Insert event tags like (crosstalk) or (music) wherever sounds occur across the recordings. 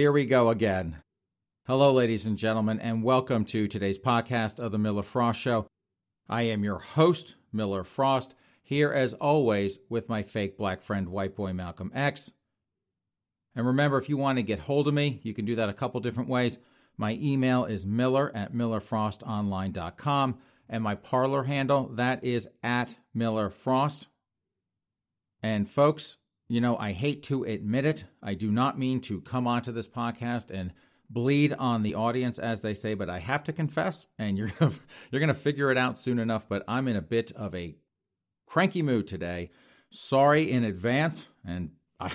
Here we go again. Hello, ladies and gentlemen, and welcome to today's podcast of The Miller Frost Show. I am your host, Miller Frost, here as always with my fake black friend, White Boy Malcolm X. And remember, if you want to get hold of me, you can do that a couple different ways. My email is miller at millerfrostonline.com, and my parlor handle, that is at millerfrost. And folks, you know, I hate to admit it. I do not mean to come onto this podcast and bleed on the audience, as they say, but I have to confess, and you're gonna, (laughs) you're gonna figure it out soon enough. But I'm in a bit of a cranky mood today. Sorry in advance, and (laughs) I,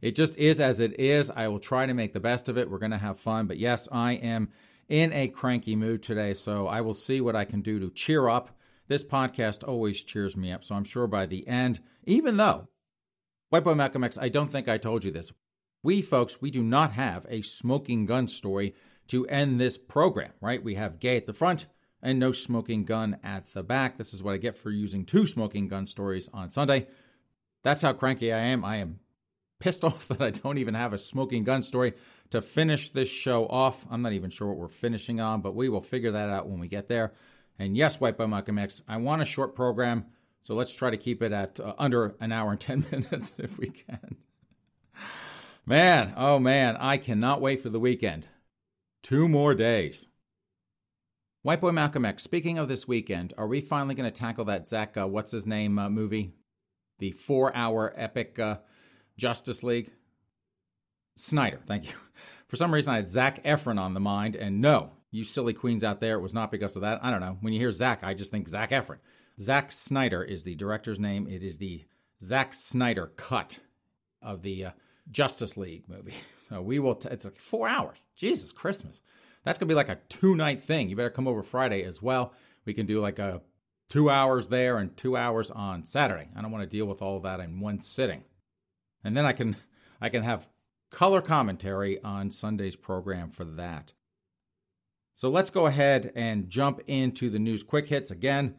it just is as it is. I will try to make the best of it. We're gonna have fun, but yes, I am in a cranky mood today, so I will see what I can do to cheer up. This podcast always cheers me up, so I'm sure by the end, even though White Boy Malcolm X, I don't think I told you this. We folks, we do not have a smoking gun story to end this program, right? We have gay at the front and no smoking gun at the back. This is what I get for using two smoking gun stories on Sunday. That's how cranky I am. I am pissed (laughs) off that I don't even have a smoking gun story to finish this show off. I'm not even sure what we're finishing on, but we will figure that out when we get there. And yes, White Boy Malcolm X, I want a short program, so let's try to keep it at uh, under an hour and 10 (laughs) minutes if we can. Man, oh man, I cannot wait for the weekend. Two more days. White Boy Malcolm X, speaking of this weekend, are we finally going to tackle that Zach, uh, what's his name, uh, movie? The four hour epic uh, Justice League? Snyder, thank you. (laughs) For some reason, I had Zac Efron on the mind, and no, you silly queens out there, it was not because of that. I don't know. When you hear Zach, I just think Zac Efron. Zack Snyder is the director's name. It is the Zack Snyder cut of the uh, Justice League movie. (laughs) So we will, t- it's like four hours. Jesus Christmas. That's going to be like a two night thing. You better come over Friday as well. We can do like a two hours there and two hours on Saturday. I don't want to deal with all that in one sitting. And then I can, I can have color commentary on Sunday's program for that. So let's go ahead and jump into the news quick hits again.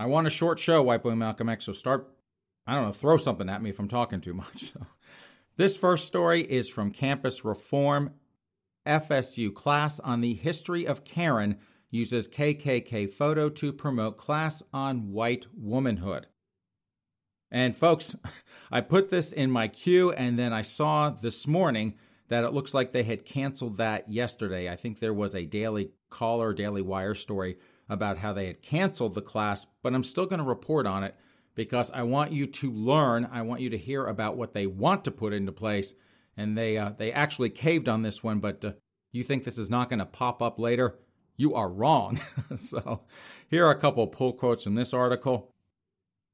I want a short show, White Boy Malcolm X, so start, I don't know, throw something at me if I'm talking too much. (laughs) So this first story is from Campus Reform. FSU class on the history of Karen uses KKK photo to promote class on white womanhood. And folks, (laughs) I put this in my queue and then I saw this morning that it looks like they had canceled that yesterday. I think there was a Daily Caller, Daily Wire story about how they had canceled the class, but I'm still going to report on it because I want you to learn. I want you to hear about what they want to put into place. And they uh, they actually caved on this one, but uh, you think this is not going to pop up later? You are wrong. (laughs) so here are a couple pull quotes from this article.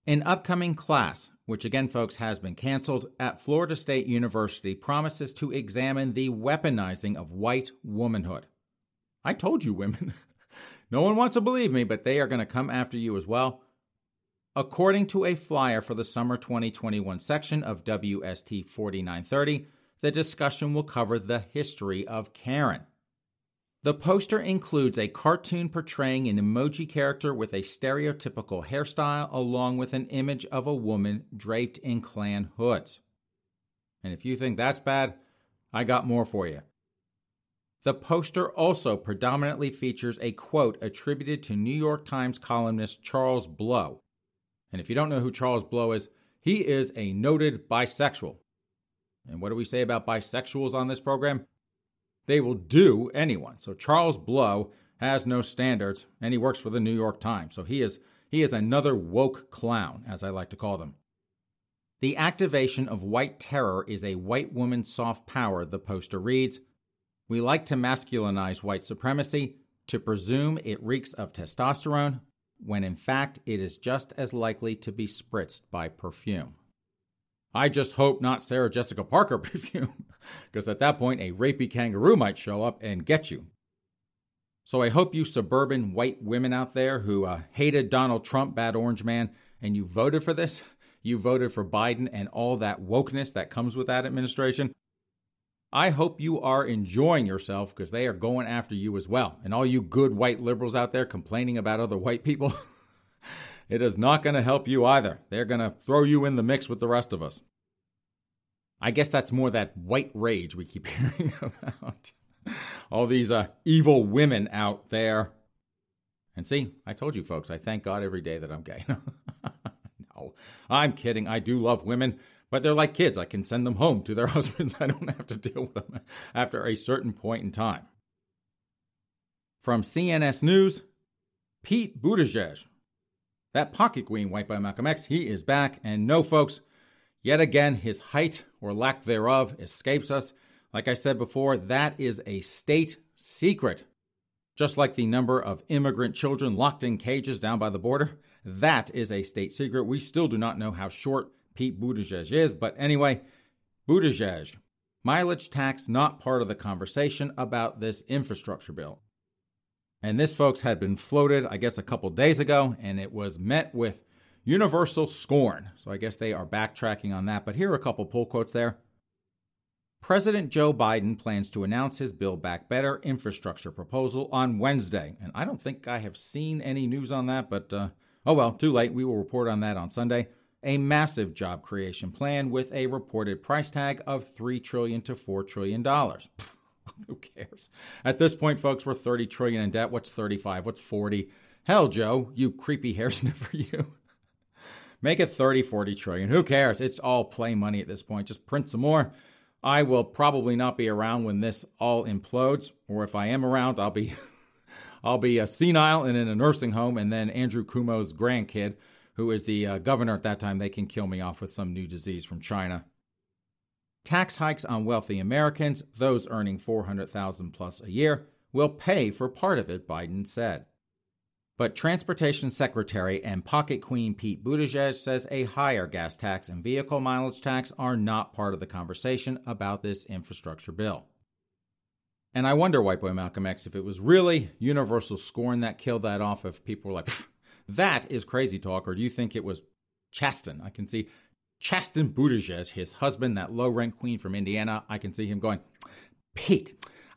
An upcoming class, which again, folks, has been canceled at Florida State University, promises to examine the weaponizing of white womanhood. I told you, women. (laughs) no one wants to believe me, but they are going to come after you as well. According to a flyer for the summer 2021 section of WST 4930, the discussion will cover the history of Karen. The poster includes a cartoon portraying an emoji character with a stereotypical hairstyle, along with an image of a woman draped in Klan hoods. And if you think that's bad, I got more for you. The poster also predominantly features a quote attributed to New York Times columnist Charles Blow, and if you don't know who Charles Blow is, he is a noted bisexual. And what do we say about bisexuals on this program? They will do anyone. So Charles Blow has no standards and he works for the New York Times. So he is he is another woke clown, as I like to call them. The activation of white terror is a white woman's soft power, the poster reads. We like to masculinize white supremacy, to presume it reeks of testosterone, when in fact it is just as likely to be spritzed by perfume. I just hope not Sarah Jessica Parker (laughs) perfume, because at that point a rapey kangaroo might show up and get you. So I hope you suburban white women out there who uh, hated Donald Trump, bad orange man, and you voted for this, you voted for Biden and all that wokeness that comes with that administration. I hope you are enjoying yourself because they are going after you as well. And all you good white liberals out there complaining about other white people, (laughs) it is not going to help you either. They're going to throw you in the mix with the rest of us. I guess that's more that white rage we keep (laughs) hearing about. All these uh, evil women out there. And see, I told you folks, I thank God every day that I'm gay. (laughs) no, I'm kidding. I do love women, but they're like kids. I can send them home to their (laughs) husbands. I don't have to deal with them after a certain point in time. From CNS News, Pete Buttigieg. That pocket queen White Boy Malcolm X, he is back. And no, folks, yet again, his height or lack thereof escapes us. Like I said before, that is a state secret. Just like the number of immigrant children locked in cages down by the border, that is a state secret. We still do not know how short Pete Buttigieg is, but anyway, Buttigieg. Mileage tax not part of the conversation about this infrastructure bill. And this, folks, had been floated, I guess, a couple days ago, and it was met with universal scorn. So I guess they are backtracking on that. But here are a couple pull quotes there. President Joe Biden plans to announce his Build Back Better infrastructure proposal on Wednesday. And I don't think I have seen any news on that, but uh, oh well, too late. We will report on that on Sunday. A massive job creation plan with a reported price tag of 3 trillion to $4 trillion. (laughs) Who cares? At this point, folks, we're 30 trillion in debt. What's 35? What's 40? Hell, Joe, you creepy hair sniffer, (laughs) you. Make it 30, 40 trillion. Who cares? It's all play money at this point. Just print some more. I will probably not be around when this all implodes, or if I am around, I'll be (laughs) I'll be a senile and in a nursing home, and then Andrew Cuomo's grandkid, who is the uh, governor at that time, they can kill me off with some new disease from China. Tax hikes on wealthy Americans, those earning 400,000 plus a year, will pay for part of it, Biden said. But Transportation Secretary and Pocket Queen Pete Buttigieg says a higher gas tax and vehicle mileage tax are not part of the conversation about this infrastructure bill. And I wonder, White Boy Malcolm X, if it was really universal scorn that killed that off, if people were like, that is crazy talk, or do you think it was Chasten? I can see Chasten Buttigieg, his husband, that low rent queen from Indiana, I can see him going, Pete,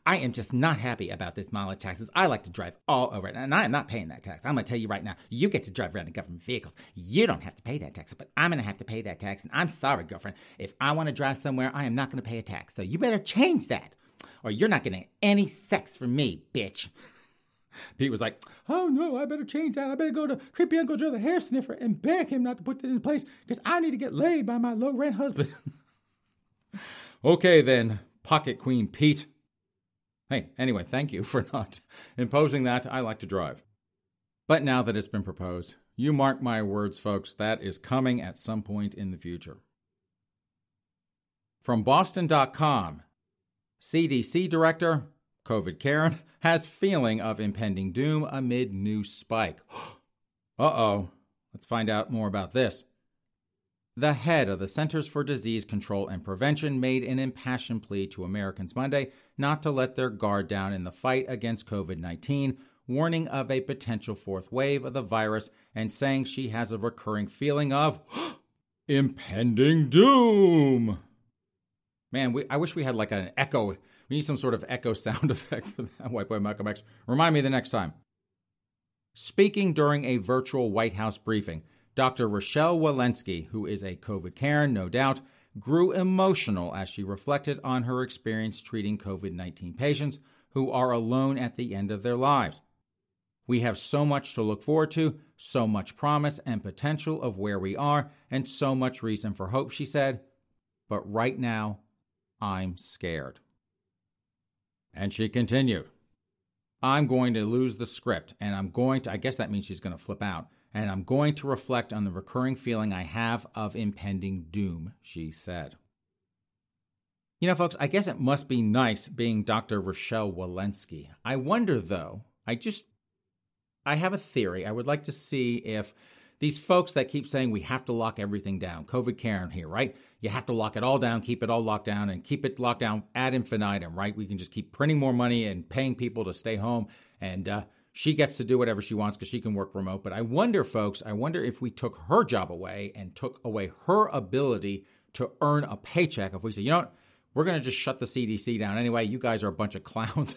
I am just not happy about this mileage taxes. I like to drive all over it, and I am not paying that tax. I'm going to tell you right now, you get to drive around in government vehicles. You don't have to pay that tax, but I'm going to have to pay that tax. And I'm sorry, girlfriend. If I want to drive somewhere, I am not going to pay a tax. So you better change that, or you're not getting any sex from me, bitch. Pete was like, Oh no, I better change that. I better go to creepy Uncle Joe the hair sniffer and beg him not to put this in place because I need to get laid by my low rent husband. (laughs) okay, then, Pocket Queen Pete. Hey, anyway, thank you for (laughs) not imposing that. I like to drive. But now that it's been proposed, you mark my words, folks, that is coming at some point in the future. From Boston.com, CDC Director COVID Karen has feeling of impending doom amid new spike. (gasps) uh oh. Let's find out more about this. The head of the Centers for Disease Control and Prevention made an impassioned plea to Americans Monday not to let their guard down in the fight against COVID 19, warning of a potential fourth wave of the virus and saying she has a recurring feeling of (gasps) impending doom. Man, we, I wish we had like an echo we need some sort of echo sound (laughs) effect for that, White Boy Malcolm X. Remind me the next time. Speaking during a virtual White House briefing, Dr. Rochelle Walensky, who is a COVID Karen, no doubt, grew emotional as she reflected on her experience treating COVID 19 patients who are alone at the end of their lives. We have so much to look forward to, so much promise and potential of where we are, and so much reason for hope, she said. But right now, I'm scared. And she continued, I'm going to lose the script and I'm going to, I guess that means she's going to flip out, and I'm going to reflect on the recurring feeling I have of impending doom, she said. You know, folks, I guess it must be nice being Dr. Rochelle Walensky. I wonder, though, I just, I have a theory. I would like to see if these folks that keep saying we have to lock everything down, COVID Karen here, right? You have to lock it all down, keep it all locked down, and keep it locked down ad infinitum, right? We can just keep printing more money and paying people to stay home, and uh, she gets to do whatever she wants because she can work remote. But I wonder, folks, I wonder if we took her job away and took away her ability to earn a paycheck, if we say, you know what? We're going to just shut the CDC down anyway. You guys are a bunch of (laughs) clowns.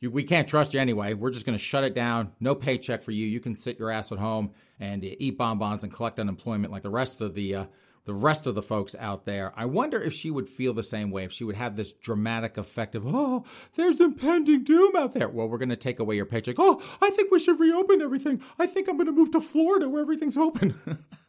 You, we can't trust you anyway. We're just going to shut it down. No paycheck for you. You can sit your ass at home and eat bonbons and collect unemployment like the rest of the uh, the rest of the folks out there. I wonder if she would feel the same way, if she would have this dramatic effect of, oh, there's impending doom out there. Well, we're going to take away your paycheck. Oh, I think we should reopen everything. I think I'm going to move to Florida where everything's open. (laughs)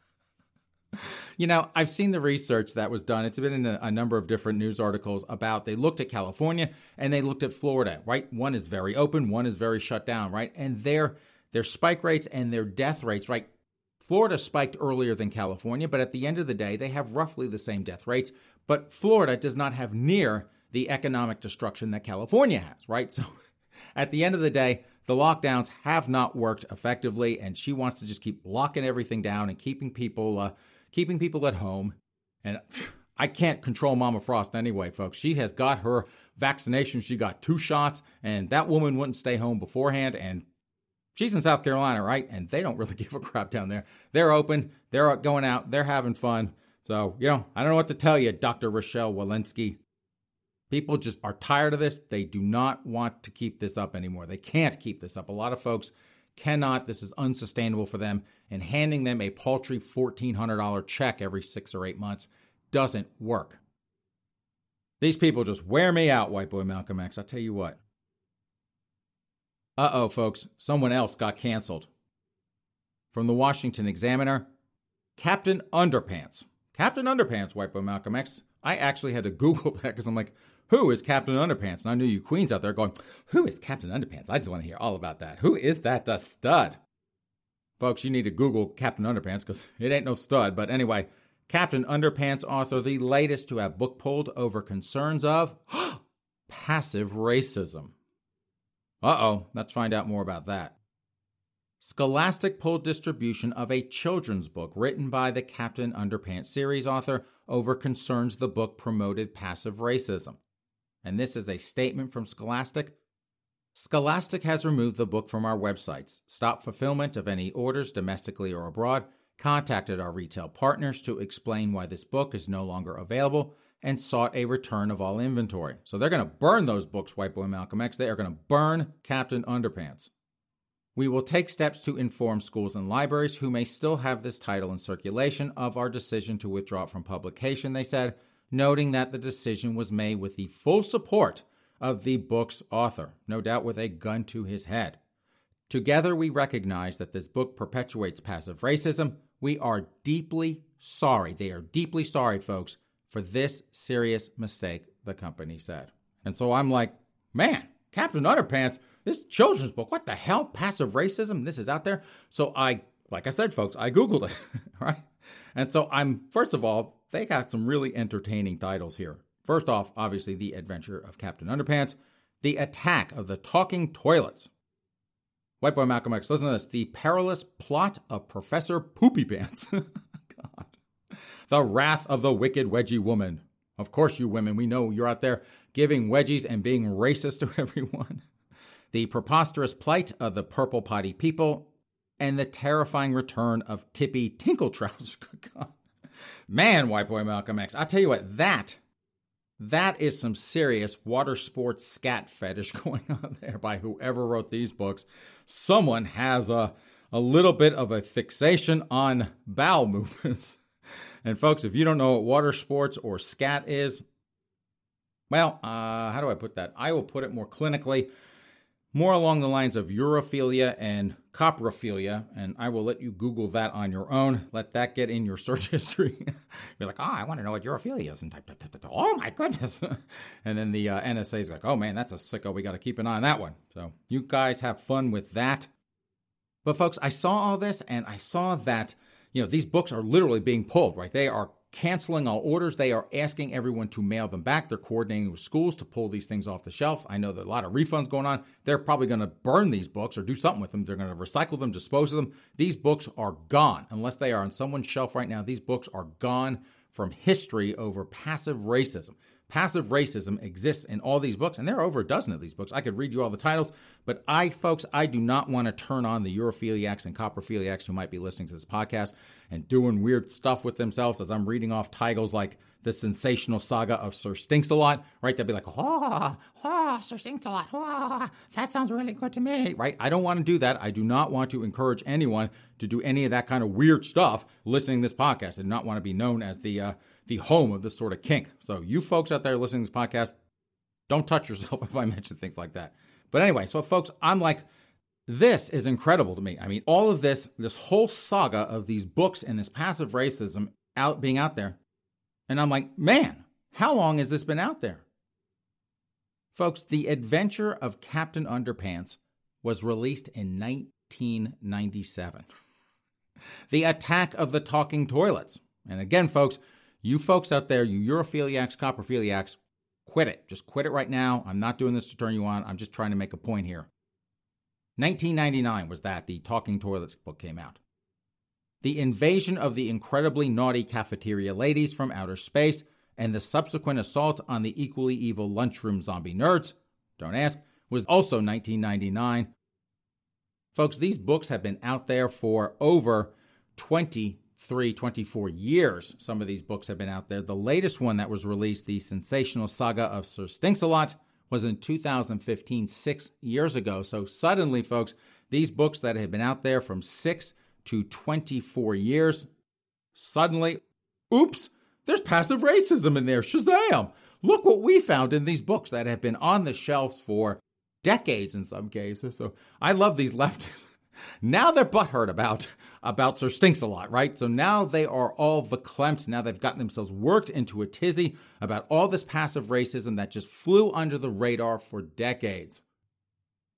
(laughs) you know, I've seen the research that was done. It's been in a, a, number of different news articles about they looked at California and they looked at Florida, right? One is very open, one is very shut down, right? And their their spike rates and their death rates, right? Florida spiked earlier than California, but at the end of the day, they have roughly the same death rates. But Florida does not have near the economic destruction that California has, right? (laughs) So at the end of the day, the lockdowns have not worked effectively, and she wants to just keep locking everything down and keeping people, uh, keeping people at home. And I can't control Mama Frost anyway, folks. She has got her vaccination. She got two shots, and that woman wouldn't stay home beforehand. And she's in South Carolina, right? And they don't really (laughs) give a crap down there. They're open, they're going out, they're having fun. So, you know, I don't know what to tell you, Dr. Rochelle Walensky. People just are tired of this. They do not want to keep this up anymore. They can't keep this up. A lot of folks cannot. This is unsustainable for them. And handing them a paltry $1,400 check every six or eight months doesn't work. These people just wear me out, White Boy Malcolm X. I tell you what. Uh oh, folks, someone else got canceled. From the Washington Examiner, Captain Underpants. Captain Underpants, White Boy Malcolm X. I actually had to Google (laughs) that because I'm like, who is Captain Underpants? And I knew you queens out there going, who is Captain Underpants? I just want to hear all about that. Who is that stud? Folks, you need to Google Captain Underpants because (laughs) it ain't no stud. But anyway, Captain Underpants author, the latest to have book pulled over concerns of (gasps) passive racism. Uh oh, let's find out more about that. Scholastic pulled distribution of a children's book written by the Captain Underpants series author over concerns the book promoted passive racism. And this is a statement from Scholastic. Scholastic has removed the book from our websites, stopped fulfillment of any orders domestically or abroad, contacted our retail partners to explain why this book is no longer available, and sought a return of all inventory. So they're going to burn those books, White Boy Malcolm X. They are going to burn Captain Underpants. We will take steps to inform schools and libraries who may still have this title in circulation of our decision to withdraw it from publication, they said, noting that the decision was made with the full support of the book's author, no doubt with a gun to his head. Together, we recognize that this book perpetuates passive racism. We are deeply sorry. They are deeply sorry, folks, for this serious mistake, the company said. And so I'm like, man, Captain Underpants, this children's book, what the hell? Passive racism? This is out there. So I, like I said, folks, I Googled it, (laughs) right? And so I'm, first of all, they got some really entertaining titles here. First off, obviously, The Adventure of Captain Underpants, The Attack of the Talking Toilets. White Boy Malcolm X, listen to this. The Perilous Plot of Professor Poopy Pants. (laughs) God. The wrath of the wicked wedgie woman. Of course, you women, we know you're out there giving wedgies and being racist (laughs) to everyone. The preposterous plight of the purple potty people, and the terrifying return of Tippy Tinkle Trousers. (laughs) Man, white boy Malcolm X, I tell you what, that that is some serious water sports scat fetish (laughs) going on there by whoever wrote these books. Someone has a a little bit of a fixation on bowel (laughs) movements. And folks, if you don't know what water sports or scat is, well, uh, how do I put that? I will put it more clinically, more along the lines of urophilia and coprophilia, and I will let you Google that on your own. Let that get in your (laughs) search history. Be like, oh, I want to know what urophilia is, and type. oh my goodness. (laughs) and then the uh, NSA is like, oh man, that's a sicko. We got to keep an eye on that one. So you guys have fun with that. But folks, I saw all this, and I saw that you know, these books are literally being pulled, right? They are canceling all orders. They are asking everyone to mail them back. They're coordinating with schools to pull these things off the shelf. I know that a lot of refunds going on. They're probably going to burn these books or do something with them. They're going to recycle them, dispose of them. These books are gone unless they are on someone's shelf right now. These books are gone from history over passive racism. passive racism exists in all these books, and there are over a dozen of these books. I could read you all the titles, but I, folks, I do not want to turn on the urophiliacs and coprophiliacs who might be listening to this podcast and doing weird stuff with themselves as I'm reading off titles like the sensational saga of Sir Stinks-a-Lot, right? They'll be like, oh, oh, Sir Stinks-a-Lot, oh, that sounds really good to me, right? I don't want to do that. I do not want to encourage anyone to do any of that kind of weird stuff listening to this podcast. I do not want to be known as the uh, the home of this sort of kink. So you folks out there listening to this podcast, don't touch yourself (laughs) if I mention things like that. But anyway, so folks, I'm like, this is incredible to me. I mean, all of this, this whole saga of these books and this passive racism out being out there and I'm like, man, how long has this been out there? Folks, The Adventure of Captain Underpants was released in 1997. The Attack of the Talking Toilets. And again, folks, you folks out there, you urophiliacs, coprophiliacs, quit it. Just quit it right now. I'm not doing this to turn you on. I'm just trying to make a point here. 1999 was that the Talking Toilets book came out the invasion of the incredibly naughty cafeteria ladies from outer space, and the subsequent assault on the equally evil lunchroom zombie nerds, don't ask, was also 1999. Folks, these books have been out there for over 23, 24 years. Some of these books have been out there. The latest one that was released, The Sensational Saga of Sir Stinks-a-Lot, was in 2015, six years ago. So suddenly, folks, these books that have been out there from six to 24 years. Suddenly, oops, there's passive racism in there. Shazam! Look what we found in these books that have been on the shelves for decades in some cases. So I love these leftists. Now they're butthurt about about Sir Stinks-a-Lot, right? So now they are all verklempt. Now they've gotten themselves worked into a tizzy about all this passive racism that just flew under the radar for decades.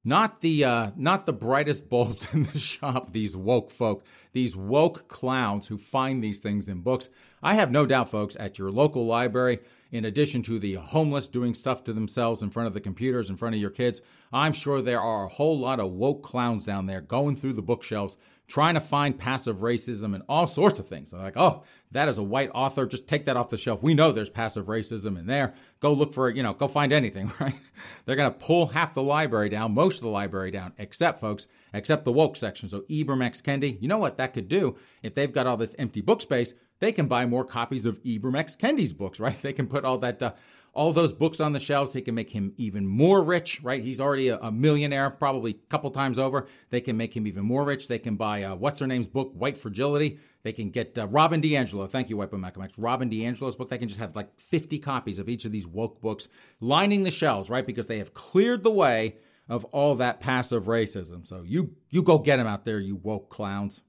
Not the uh, not the brightest bulbs (laughs) in the shop. These woke folk, these woke clowns who find these things in books. I have no doubt, folks, at your local library, in addition to the homeless doing stuff to themselves in front of the computers in front of your kids, I'm sure there are a whole lot of woke clowns down there going through the bookshelves trying to find passive racism and all sorts of things. They're like, oh, that is a white author. Just take that off the shelf. We know there's passive racism in there. Go look for it, you know, go find anything, (laughs) right? They're going to pull half the library down, most of the library down, except, folks, except the woke section. So Ibram X. Kendi, you know what that could do? If they've got all this empty book space, they can buy more copies of Ibram X. Kendi's books, right? They can put all that. Uh, all those books on the shelves. They can make him even more rich, right? He's already a, a millionaire, probably a couple times over. They can make him even more rich. They can buy uh, what's her name's book, White Fragility. They can get uh, Robin DiAngelo. Thank you, White Malcolm X. Robin DiAngelo's book. They can just have like 50 copies of each of these woke books lining the shelves, right? Because they have cleared the way of all that passive racism. So you you go get them out there, you woke clowns.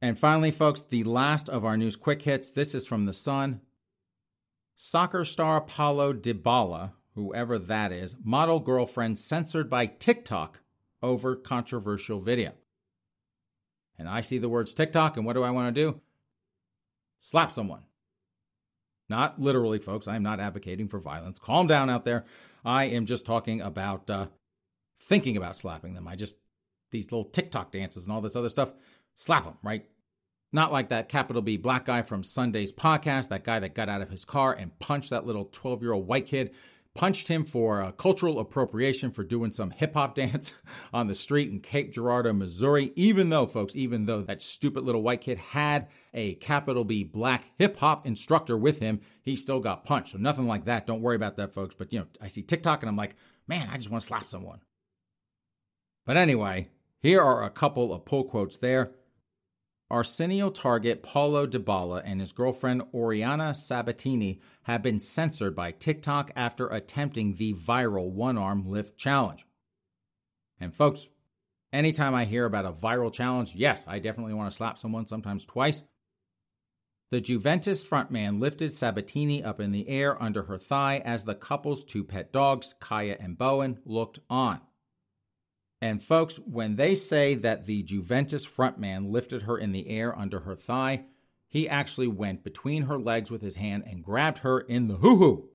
And finally, folks, the last of our news quick hits. This is from The Sun. Soccer star Paulo Dybala, whoever that is, model girlfriend censored by TikTok over controversial video. And I see the words TikTok, and what do I want to do? Slap someone. Not literally, folks. I am not advocating for violence. Calm down out there. I am just talking about uh, thinking about slapping them. I just, these little TikTok dances and all this other stuff, slap him, right? Not like that capital B black guy from Sunday's podcast, that guy that got out of his car and punched that little 12 year old white kid, punched him for uh, cultural appropriation for doing some hip hop (laughs) dance on the street in Cape Girardeau, Missouri. Even though, folks, even though that stupid little white kid had a capital B black hip hop instructor with him, he still got punched. So nothing like that. Don't worry about that, folks. But, you know, I see TikTok and I'm like, man, I just want to slap someone. But anyway, here are a couple of pull quotes there. Arsenal target Paulo Dybala and his girlfriend Oriana Sabatini have been censored by TikTok after attempting the viral one arm lift challenge. And folks, anytime I hear about a viral challenge, yes, I definitely want to slap someone, sometimes twice. The Juventus frontman lifted Sabatini up in the air under her thigh as the couple's two pet dogs, Kaya and Bowen, looked on. And folks, when they say that the Juventus frontman lifted her in the air under her thigh, he actually went between her legs with his hand and grabbed her in the hoo hoo. (laughs)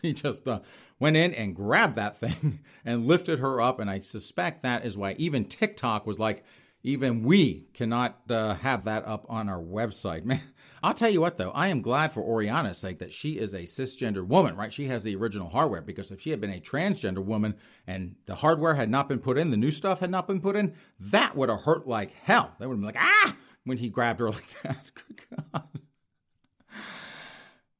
He just uh, went in and grabbed that thing (laughs) and lifted her up. And I suspect that is why even TikTok was like, even we cannot uh, have that up on our website. (laughs) Man, I'll tell you what, though, I am glad for Oriana's sake that she is a cisgender woman, right? She has the original hardware because if she had been a transgender woman and the hardware had not been put in, the new stuff had not been put in, that would have hurt like hell. They would have been like, ah, when he grabbed her (laughs) like that. (laughs) Good God.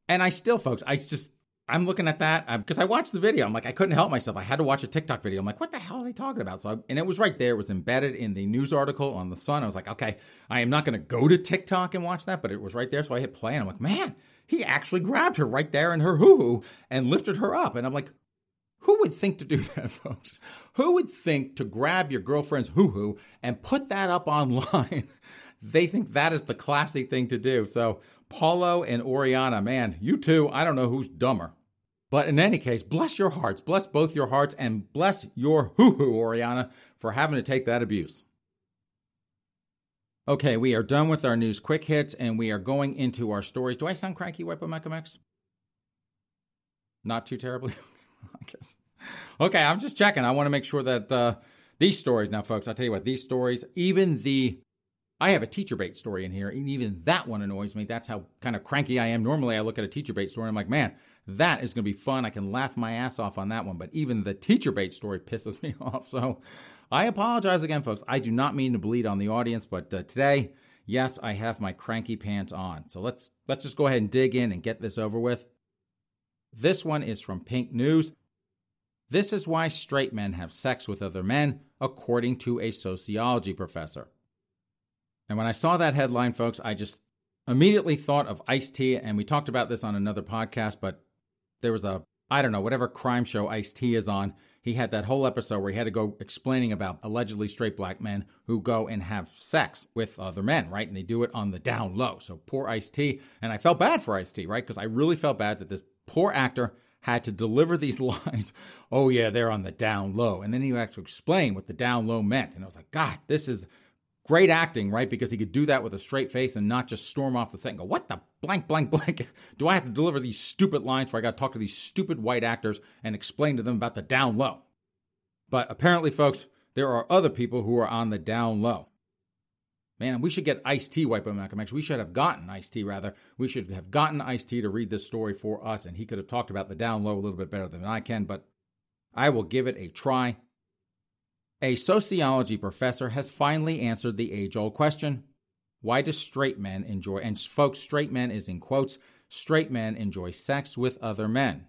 and I still, folks, I just, I'm looking at that uh, because I watched the video. I'm like, I couldn't help myself. I had to watch a TikTok video. I'm like, what the hell are they talking about? So, I, and it was right there. It was embedded in the news article on the Sun. I was like, okay, I am not going to go to TikTok and watch that, but it was right there. So I hit play, and I'm like, man, he actually grabbed her right there in her hoo hoo and lifted her up. And I'm like, who would think to do (laughs) that, folks? Who would think to grab your girlfriend's hoo hoo and put that up (laughs) online? they think that is the classy thing to do. So, Paulo and Oriana, man, you two, I don't know who's dumber. But in any case, bless your hearts, bless both your hearts, and bless your hoo hoo, Oriana, for having to take that abuse. Okay, we are done with our news quick hits and we are going into our stories. Do I sound cranky, Wipe X? Not too terribly, (laughs) I guess. Okay, I'm just checking. I want to make sure that uh, these stories, now, folks, I'll tell you what, these stories, even the I have a teacher bait story in here, and even that one annoys me. That's how kind of cranky I am. Normally, I look at a teacher bait story and I'm like, man, that is going to be fun. I can laugh my ass off on that one. But even the teacher bait story (laughs) pisses me (laughs) off. So I apologize again, folks. I do not mean to bleed on the audience, but uh, today, yes, I have my cranky pants on. So let's let's just go ahead and dig in and get this over with. This one is from Pink News. This is why straight men have sex with other men, according to a sociology professor. And when I saw that headline, folks, I just immediately thought of Ice T. and we talked about this on another podcast, but there was a I don't know whatever crime show Ice T is on. He had that whole episode where he had to go explaining about allegedly straight black men who go and have sex with other men, right? And they do it on the down low. So poor Ice T, and I felt bad for Ice T, right? Because I really felt bad that this poor actor had to deliver these (laughs) lines. Oh yeah, they're on the down low, and then he had to explain what the down low meant, and I was like, God, this is Great acting, right? Because he could do that with a straight face and not just storm off the set and go, What the blank, blank, blank? (laughs) Do I have to deliver these stupid lines where I got to talk to these stupid white actors and explain to them about the down low? But apparently, folks, there are other people who are on the down low. Man, we should get Ice T on Malcolm X. We should have gotten Ice T, rather. We should have gotten Ice T to read this story for us, and he could have talked about the down low a little bit better than I can, but I will give it a try. A sociology professor has finally answered the age old question why do straight men enjoy, and folks, straight men is in quotes, straight men enjoy sex with other men?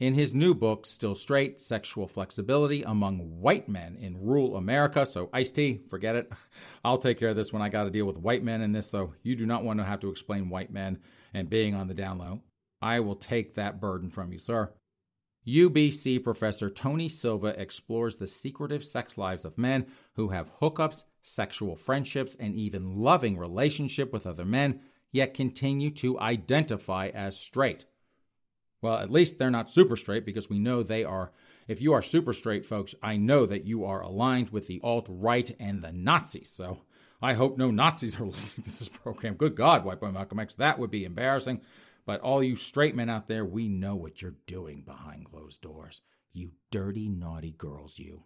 In his new book, Still Straight Sexual Flexibility Among White Men in Rural America. So, Ice T, forget it. (laughs) I'll take care of this when I got to deal with white men in this. So, you do not want to have to explain white men and being on the down low. I will take that burden from you, sir. UBC professor Tony Silva explores the secretive sex lives of men who have hookups, sexual friendships, and even loving relationship with other men, yet continue to identify as straight. Well, at least they're not super straight because we know they are. If you are super straight, folks, I know that you are aligned with the alt right and the Nazis. So I hope no Nazis are (laughs) listening to this program. Good God, White Boy Malcolm X, that would be embarrassing. But all you straight men out there, we know what you're doing behind closed doors. You dirty, naughty girls, you.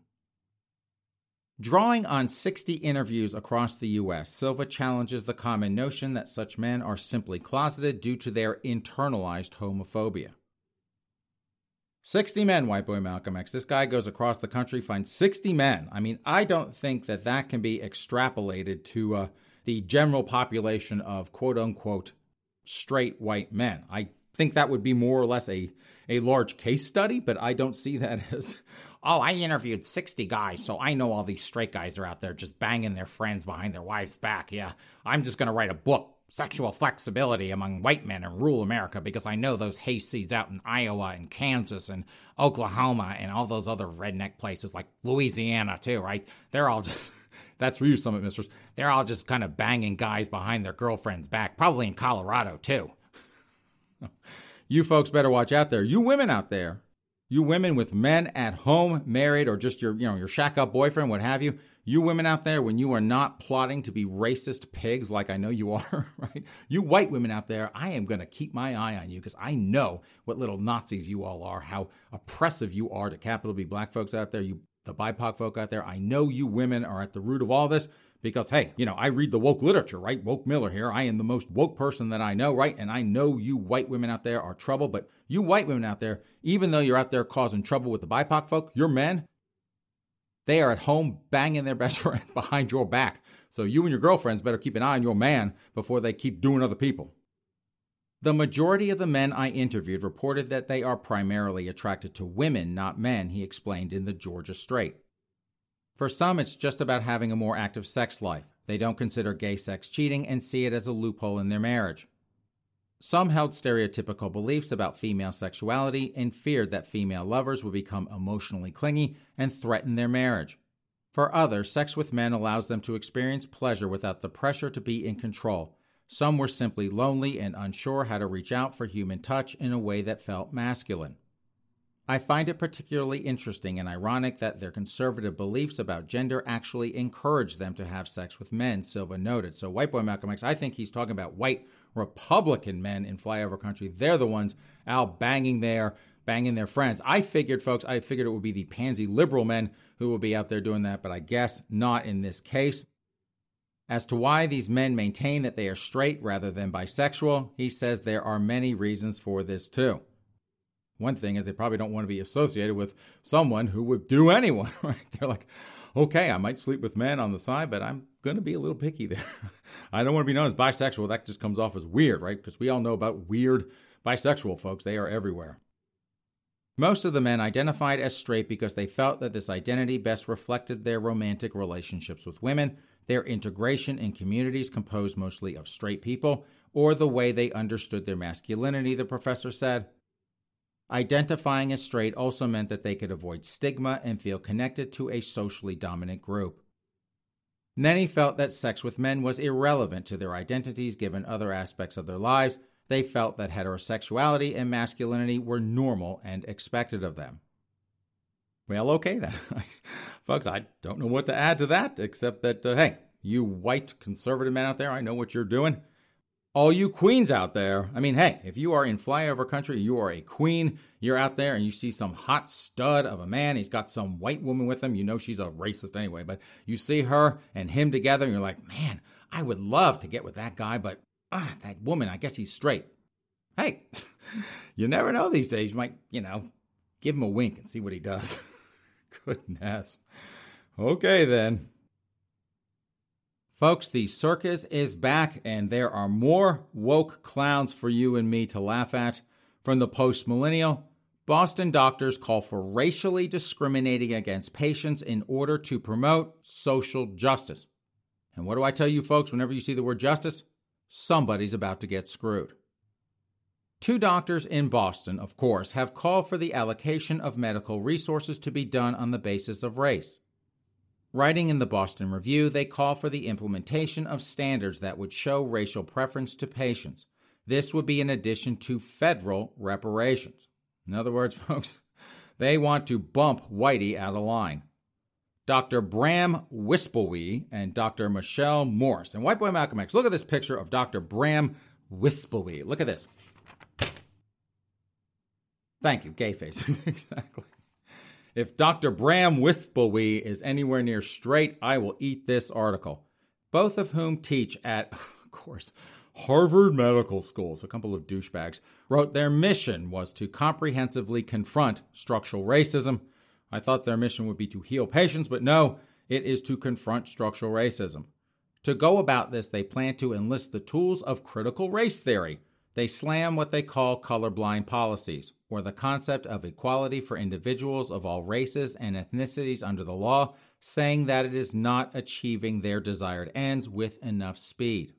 Drawing on 60 interviews across the U.S., Silva challenges the common notion that such men are simply closeted due to their internalized homophobia. 60 men, white boy Malcolm X. This guy goes across the country, finds 60 men. I mean, I don't think that that can be extrapolated to uh, the general population of quote unquote straight white men. I think that would be more or less a, a large case study, but I don't see that (laughs) as, oh, I interviewed 60 guys, so I know all these straight guys are out there just banging their friends behind their wives' back. Yeah, I'm just going to write a book, Sexual Flexibility Among White Men in Rural America, because I know those hayseeds out in Iowa and Kansas and Oklahoma and all those other redneck places like Louisiana, too, right? They're all just. That's for you, Summit Misters. They're all just kind of banging guys behind their girlfriend's back, probably in Colorado too. (laughs) you folks better watch out there. You women out there, you women with men at home, married, or just your, you know, your shack up boyfriend, what have you. You women out there, when you are not plotting to be racist pigs like I know you (laughs) are, right? You white women out there, I am going to keep my eye on you because I know what little Nazis you all are, how oppressive you are to capital B black folks out there. You the BIPOC folk out there, I know you women are at the root of all this because, hey, you know, I read the woke literature, right? Woke Miller here. I am the most woke person that I know, right? And I know you white women out there are trouble, but you white women out there, even though you're out there causing trouble with the BIPOC folk, your men, they are at home banging their best (laughs) friend behind your back. So you and your girlfriends better keep an eye on your man before they keep doing other people. The majority of the men I interviewed reported that they are primarily attracted to women, not men, he explained in the Georgia Strait. For some, it's just about having a more active sex life. They don't consider gay sex cheating and see it as a loophole in their marriage. Some held stereotypical beliefs about female sexuality and feared that female lovers would become emotionally clingy and threaten their marriage. For others, sex with men allows them to experience pleasure without the pressure to be in control some were simply lonely and unsure how to reach out for human touch in a way that felt masculine. I find it particularly interesting and ironic that their conservative beliefs about gender actually encourage them to have sex with men, Silva noted. So, White Boy Malcolm X, I think he's talking about white Republican men in flyover country. They're the ones out banging their banging their friends. I figured, folks, I figured it would be the pansy liberal men who will be out there doing that, but I guess not in this case. As to why these men maintain that they are straight rather than bisexual, he says there are many reasons for this too. One thing is they probably don't want to be associated with someone who would do anyone, (laughs) right? They're like, okay, I might sleep with men on the side, but I'm going to be a little picky there. (laughs) I don't want to be known as bisexual. That just comes off as weird, right? Because we all know about weird bisexual folks, they are everywhere. Most of the men identified as straight because they felt that this identity best reflected their romantic relationships with women their integration in communities composed mostly of straight people, or the way they understood their masculinity, the professor said. Identifying as straight also meant that they could avoid stigma and feel connected to a socially dominant group. Many felt that sex with men was irrelevant to their identities given other aspects of their lives. They felt that heterosexuality and masculinity were normal and expected of them. Well, okay then. (laughs) Folks, I don't know what to add to that except that, uh, hey, you white conservative men out there, I know what you're doing. All you queens out there, I mean, hey, if you are in flyover country, you are a queen, you're out there and you see some hot stud of a man, he's got some white woman with him, you know she's a racist anyway, but you see her and him together, and you're like, man, I would love to get with that guy, but ah, that woman, I guess he's straight. Hey, (laughs) you never know these days. You might, you know, give him a wink and see what he does. (laughs) Goodness. Okay, then. Folks, the circus is back, and there are more woke clowns for you and me to laugh at. From the post millennial, Boston doctors call for racially discriminating against patients in order to promote social justice. And what do I tell you, folks, whenever you see the word justice? Somebody's about to get screwed. Two doctors in Boston, of course, have called for the allocation of medical resources to be done on the basis of race. Writing in the Boston Review, they call for the implementation of standards that would show racial preference to patients. This would be in addition to federal reparations. In other words, (laughs) folks, they want to bump Whitey out of line. Dr. Bram Wispelwey and Dr. Michelle Morse. And White Boy Malcolm X, look at this picture of Dr. Bram Wispelwey. Look at this. Thank you, gay face. (laughs) exactly. If Dr. Bram Wispelwey is anywhere near straight, I will eat this article. Both of whom teach at, (laughs) of course, Harvard Medical School. So a couple of douchebags wrote their mission was to comprehensively confront structural racism. I thought their mission would be to heal patients, but no, it is to confront structural racism. To go about this, they plan to enlist the tools of critical race theory they slam what they call colorblind policies, or the concept of equality for individuals of all races and ethnicities under the law, saying that it is not achieving their desired ends with enough speed.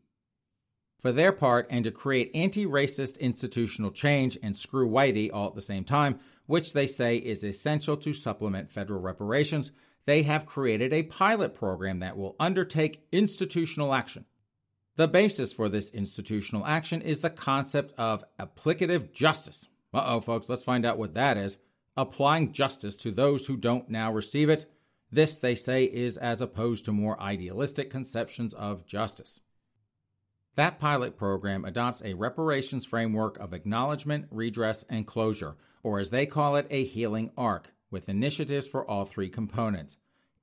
For their part, and to create anti racist institutional change and screw Whitey all at the same time, which they say is essential to supplement federal reparations, they have created a pilot program that will undertake institutional action the basis for this institutional action is the concept of applicative justice. Uh oh, folks, let's find out what that is. Applying justice to those who don't now receive it. This, they say, is as opposed to more idealistic conceptions of justice. That pilot program adopts a reparations framework of acknowledgement, redress, and closure, or as they call it, a healing arc, with initiatives for all three components.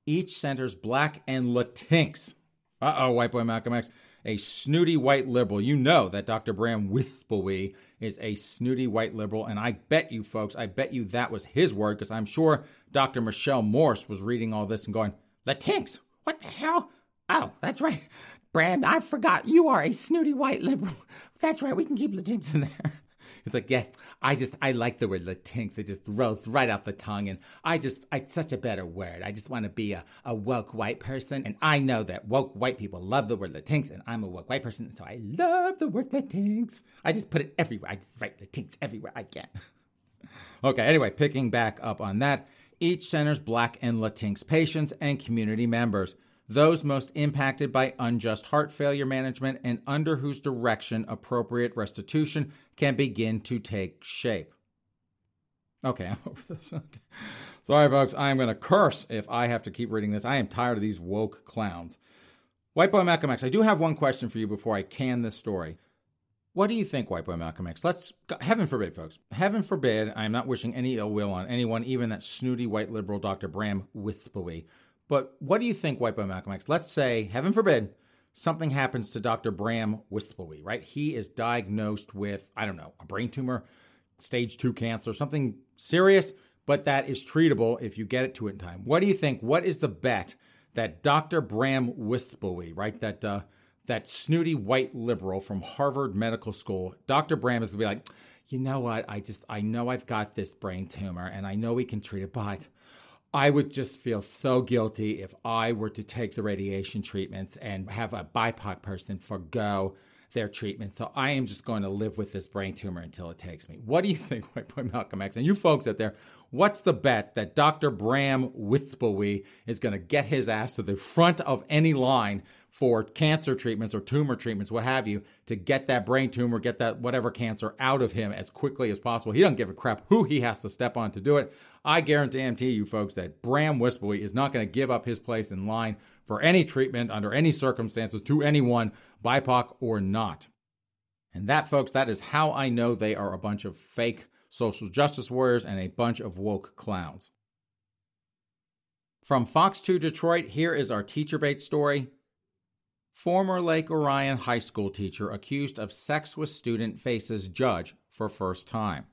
Each centers black and Latinx. Uh oh, white boy Malcolm X, a snooty white liberal. You know that Dr. Bram Wispelwey is a snooty white liberal, and I bet you folks, I bet you that was his word, because I'm sure Dr. Michelle Morse was reading all this and going, Latinx, what the hell? Oh, that's right. Bram, I forgot you are a snooty white liberal. (laughs) That's right, we can keep Latinx in there. It's like, yes, I just, I like the word Latinx. It just rolls right off the tongue. And I just, it's such a better word. I just want to be a, a woke white person. And I know that woke white people love the word Latinx. And I'm a woke white person. So I love the word Latinx. I just put it everywhere. I just write Latinx everywhere I can. (laughs) okay, anyway, picking back up on that, each centers Black and Latinx patients and community members those most impacted by unjust heart failure management and under whose direction appropriate restitution can begin to take shape. Okay, I'm (laughs) over this. Okay. Sorry, folks. I am going to curse if I have to keep reading this. I am tired of these woke clowns. White Boy Malcolm X, I do have one question for you before I can this story. What do you think, White Boy Malcolm X? Let's, heaven forbid, folks. Heaven forbid, I'm not wishing any ill will on anyone, even that snooty white liberal Dr. Bram Wispelwey, but what do you think, White Boy Malcolm X? Let's say, heaven forbid, something happens to Dr. Bram Wispelwey, right? He is diagnosed with, I don't know, a brain tumor, stage two cancer, something serious, but that is treatable if you get it to it in time. What do you think? What is the bet that Dr. Bram Wispelwey, right? That uh, that snooty white liberal from Harvard Medical School, Dr. Bram is gonna be like, you know what? I just I know I've got this brain tumor and I know we can treat it, but I would just feel so guilty if I were to take the radiation treatments and have a BIPOC person forego their treatment. So I am just going to live with this brain tumor until it takes me. What do you (laughs) think, White Boy Malcolm X? And you folks out there, what's the bet that Dr. Bram Wispelwey is going to get his ass to the front of any line for cancer treatments or tumor treatments, what have you, to get that brain tumor, get that whatever cancer out of him as quickly as possible. He doesn't give a crap who he has to step on to do it. I guarantee you, folks, that Bram Wispelwey is not going to give up his place in line for any treatment under any circumstances to anyone, BIPOC or not. And that, folks, that is how I know they are a bunch of fake social justice warriors and a bunch of woke clowns. From Fox 2 Detroit, here is our teacher bait story Former Lake Orion high school teacher accused of sex with student faces judge for first time.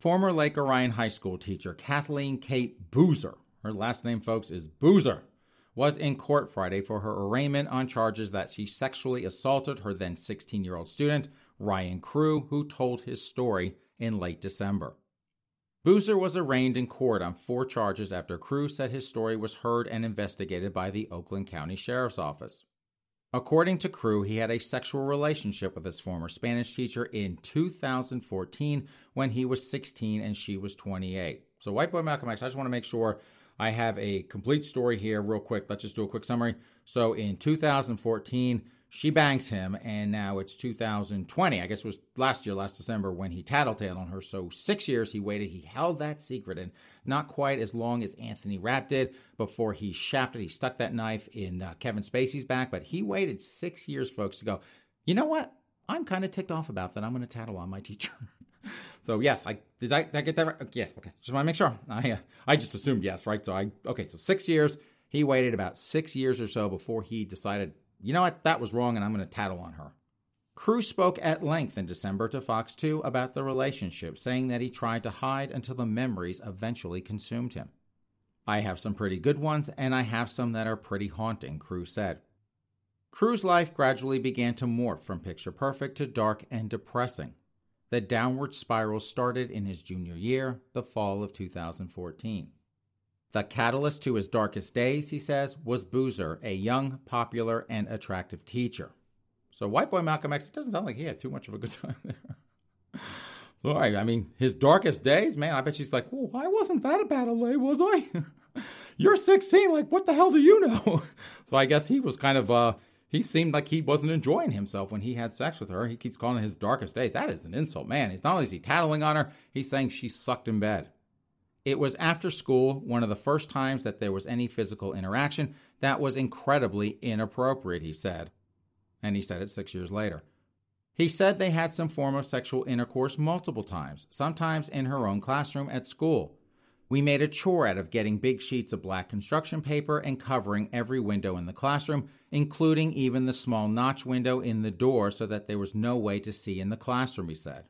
Former Lake Orion high school teacher Kathleen Kate Boozer, her last name, folks, is Boozer, was in court Friday for her arraignment on charges that she sexually assaulted her then 16 year old student, Ryan Crew, who told his story in late December. Boozer was arraigned in court on four charges after Crew said his story was heard and investigated by the Oakland County Sheriff's Office. According to Crew, he had a sexual relationship with his former Spanish teacher in 2014 when he was 16 and she was 28. So, White Boy Malcolm X, I just want to make sure I have a complete story here, real quick. Let's just do a quick summary. So, in 2014, she bangs him, and now it's 2020. I guess it was last year, last December, when he tattletaled on her. So six years he waited. He held that secret, and not quite as long as Anthony Rapp did before he shafted. He stuck that knife in uh, Kevin Spacey's back, but he waited six years, folks, to go. You know what? I'm kind of ticked off about that. I'm going to tattle on my teacher. (laughs) so yes, I did I, did I, get that right? Yes. Okay. Just want to make sure. I uh, I just assumed yes, right? So I okay. So six years. He waited about six years or so before he decided you know what, that was wrong and I'm going to tattle on her. Crew spoke at length in December to Fox 2 about the relationship, saying that he tried to hide until the memories eventually consumed him. I have some pretty good ones, and I have some that are pretty haunting, Crew said. Crew's life gradually began to morph from picture perfect to dark and depressing. The downward spiral started in his junior year, the fall of 2014. The catalyst to his darkest days, he says, was Boozer, a young, popular, and attractive teacher. So, White Boy Malcolm X, it doesn't sound like he had too much of a good time there. (laughs) so, I, I mean, his darkest days, man, I bet she's like, well, I wasn't that a bad LA, was I? (laughs) You're 16, like, what the hell do you know? (laughs) so, I guess he was kind of, uh, he seemed like he wasn't enjoying himself when he had sex with her. He keeps calling it his darkest days. That is an insult, man. He's not only is he tattling on her, he's saying she sucked in bed. It was after school, one of the first times that there was any physical interaction. That was incredibly inappropriate, he said. And he said it six years later. He said they had some form of sexual intercourse multiple times, sometimes in her own classroom at school. We made a chore out of getting big sheets of black construction paper and covering every window in the classroom, including even the small notch window in the door so that there was no way to see in the classroom, he said.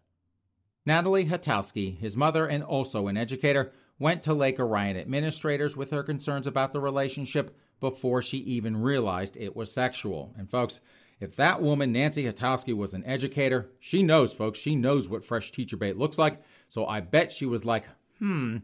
Natalie Hatowski, his mother and also an educator, went to Lake Orion administrators with her concerns about the relationship before she even realized it was sexual. And folks, if that woman, Nancy Hatalski, was an educator, she knows, folks, she knows what fresh teacher bait looks like. So I bet she was like, hmm,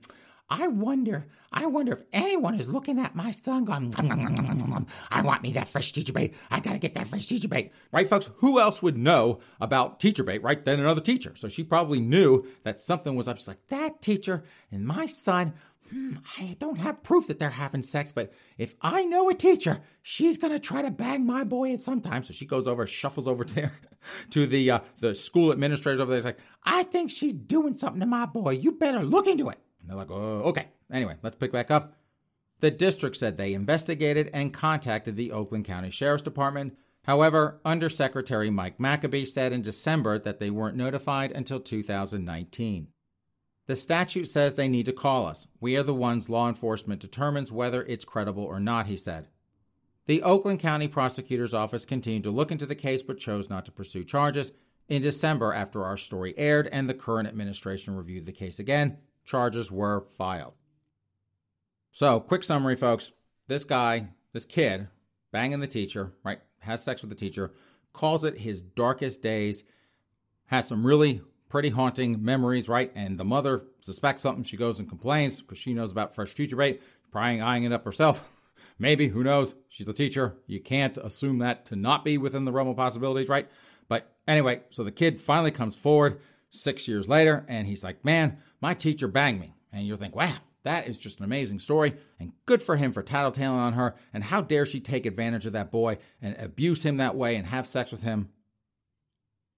I wonder, I wonder if anyone is looking at my son going, nom, nom, nom, I want me that fresh teacher bait. I got to get that fresh teacher bait. Right, folks? Who else would know about teacher bait, right, than another teacher? So she probably knew that something was up. She's like, that teacher and my son, hmm, I don't have proof that they're having sex, but if I know a teacher, she's going to try to bang my boy at some time. So she goes over, shuffles over (laughs) there to the, uh, the school administrators over there. She's like, I think she's doing something to my boy. You better look into it. And they're like, oh, okay. Anyway, let's pick back up. The district said they investigated and contacted the Oakland County Sheriff's Department. However, Undersecretary Mike McCabe said in December that they weren't notified until 2019. The statute says they need to call us. We are the ones law enforcement determines whether it's credible or not, he said. The Oakland County Prosecutor's Office continued to look into the case but chose not to pursue charges. In December, after our story aired and the current administration reviewed the case again, charges were filed. So, quick summary, folks. This guy, this kid, banging the teacher, right, has sex with the teacher, calls it his darkest days, has some really pretty haunting memories, right? And the mother suspects something. She goes and complains because she knows about fresh teacher bait, prying, eyeing it up herself. (laughs) Maybe, who knows? She's a teacher. You can't assume that to not be within the realm of possibilities, right? But anyway, so the kid finally comes forward six years later and he's like, man, my teacher banged me. And you'll think, wow, that is just an amazing story. And good for him for tattletaling on her. And how dare she take advantage of that boy and abuse him that way and have sex with him?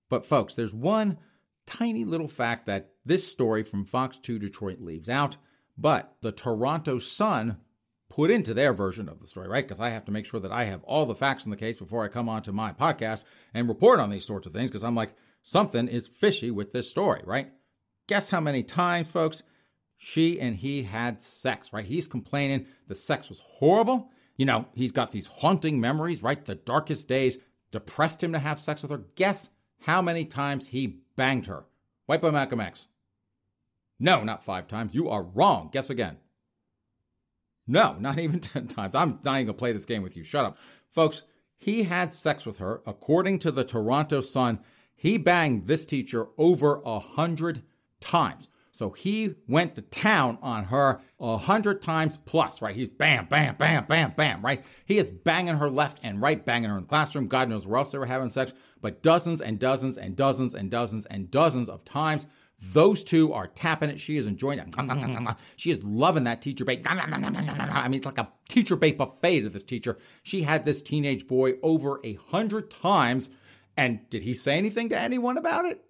But, folks, there's one tiny little fact that this story from Fox 2 Detroit leaves out, but the Toronto Sun put into their version of the story, right? Because I have to make sure that I have all the facts in the case before I come onto my podcast and report on these sorts of things because I'm like, something is fishy with this story, right? Guess how many times, folks, she and he had sex, right? He's complaining the sex was horrible. You know, he's got these haunting memories, right? The darkest days depressed him to have sex with her. Guess how many times he banged her? White Boy Malcolm X. No, not five times. You are wrong. Guess again. No, not (laughs) even 10 times. I'm not even going to play this game with you. Shut up. Folks, he had sex with her. According to the Toronto Sun, he banged this teacher over a hundred times. So he went to town on her a hundred times plus, right? He's bam, bam, bam, bam, bam, right? He is banging her left and right, banging her in the classroom. God knows where else they were having sex, but dozens and dozens and dozens and dozens and dozens of times. Those two are tapping it. She is enjoying it. She is loving that teacher bait. I mean, it's like a teacher bait buffet to this teacher. She had this teenage boy over a hundred times and did he say anything to anyone about it?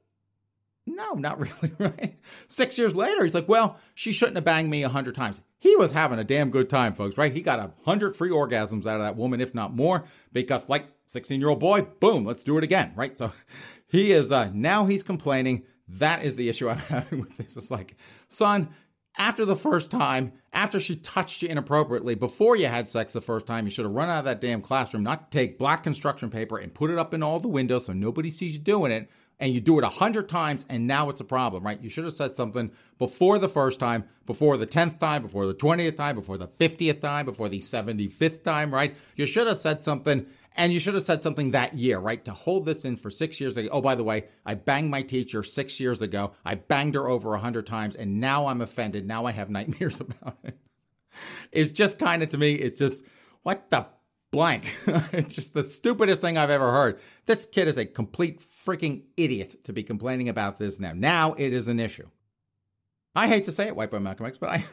No, not (laughs) really, right? Six years later, he's like, well, she shouldn't have banged me a hundred times. He was having a damn good time, folks, right? He got a hundred free orgasms out of that woman, if not more, because like 16 year old boy, boom, let's do it again, right? So (laughs) he is, uh, now he's complaining. That is the issue I'm (laughs) having with this. It's like, son, after the first time, after she touched you inappropriately, before you had sex the first time, you should have run out of that damn classroom, not take black construction paper and put it up in all the windows so nobody sees you doing it. And you do it a hundred times, and now it's a problem, right? You should have said something before the first time, before the tenth time, before the twentieth time, before the fiftieth time, before the seventy-fifth time, right? You should have said something and you should have said something that year, right? To hold this in for six years. Like, oh, by the way, I banged my teacher six years ago. I banged her over a hundred times, and now I'm offended. Now I have nightmares (laughs) about it. It's just kind of to me, it's just what the blank. (laughs) it's just the stupidest thing I've ever heard. This kid is a complete freaking idiot to be complaining about this now. Now it is an issue. I hate to say it, White Boy Malcolm X, but I (laughs)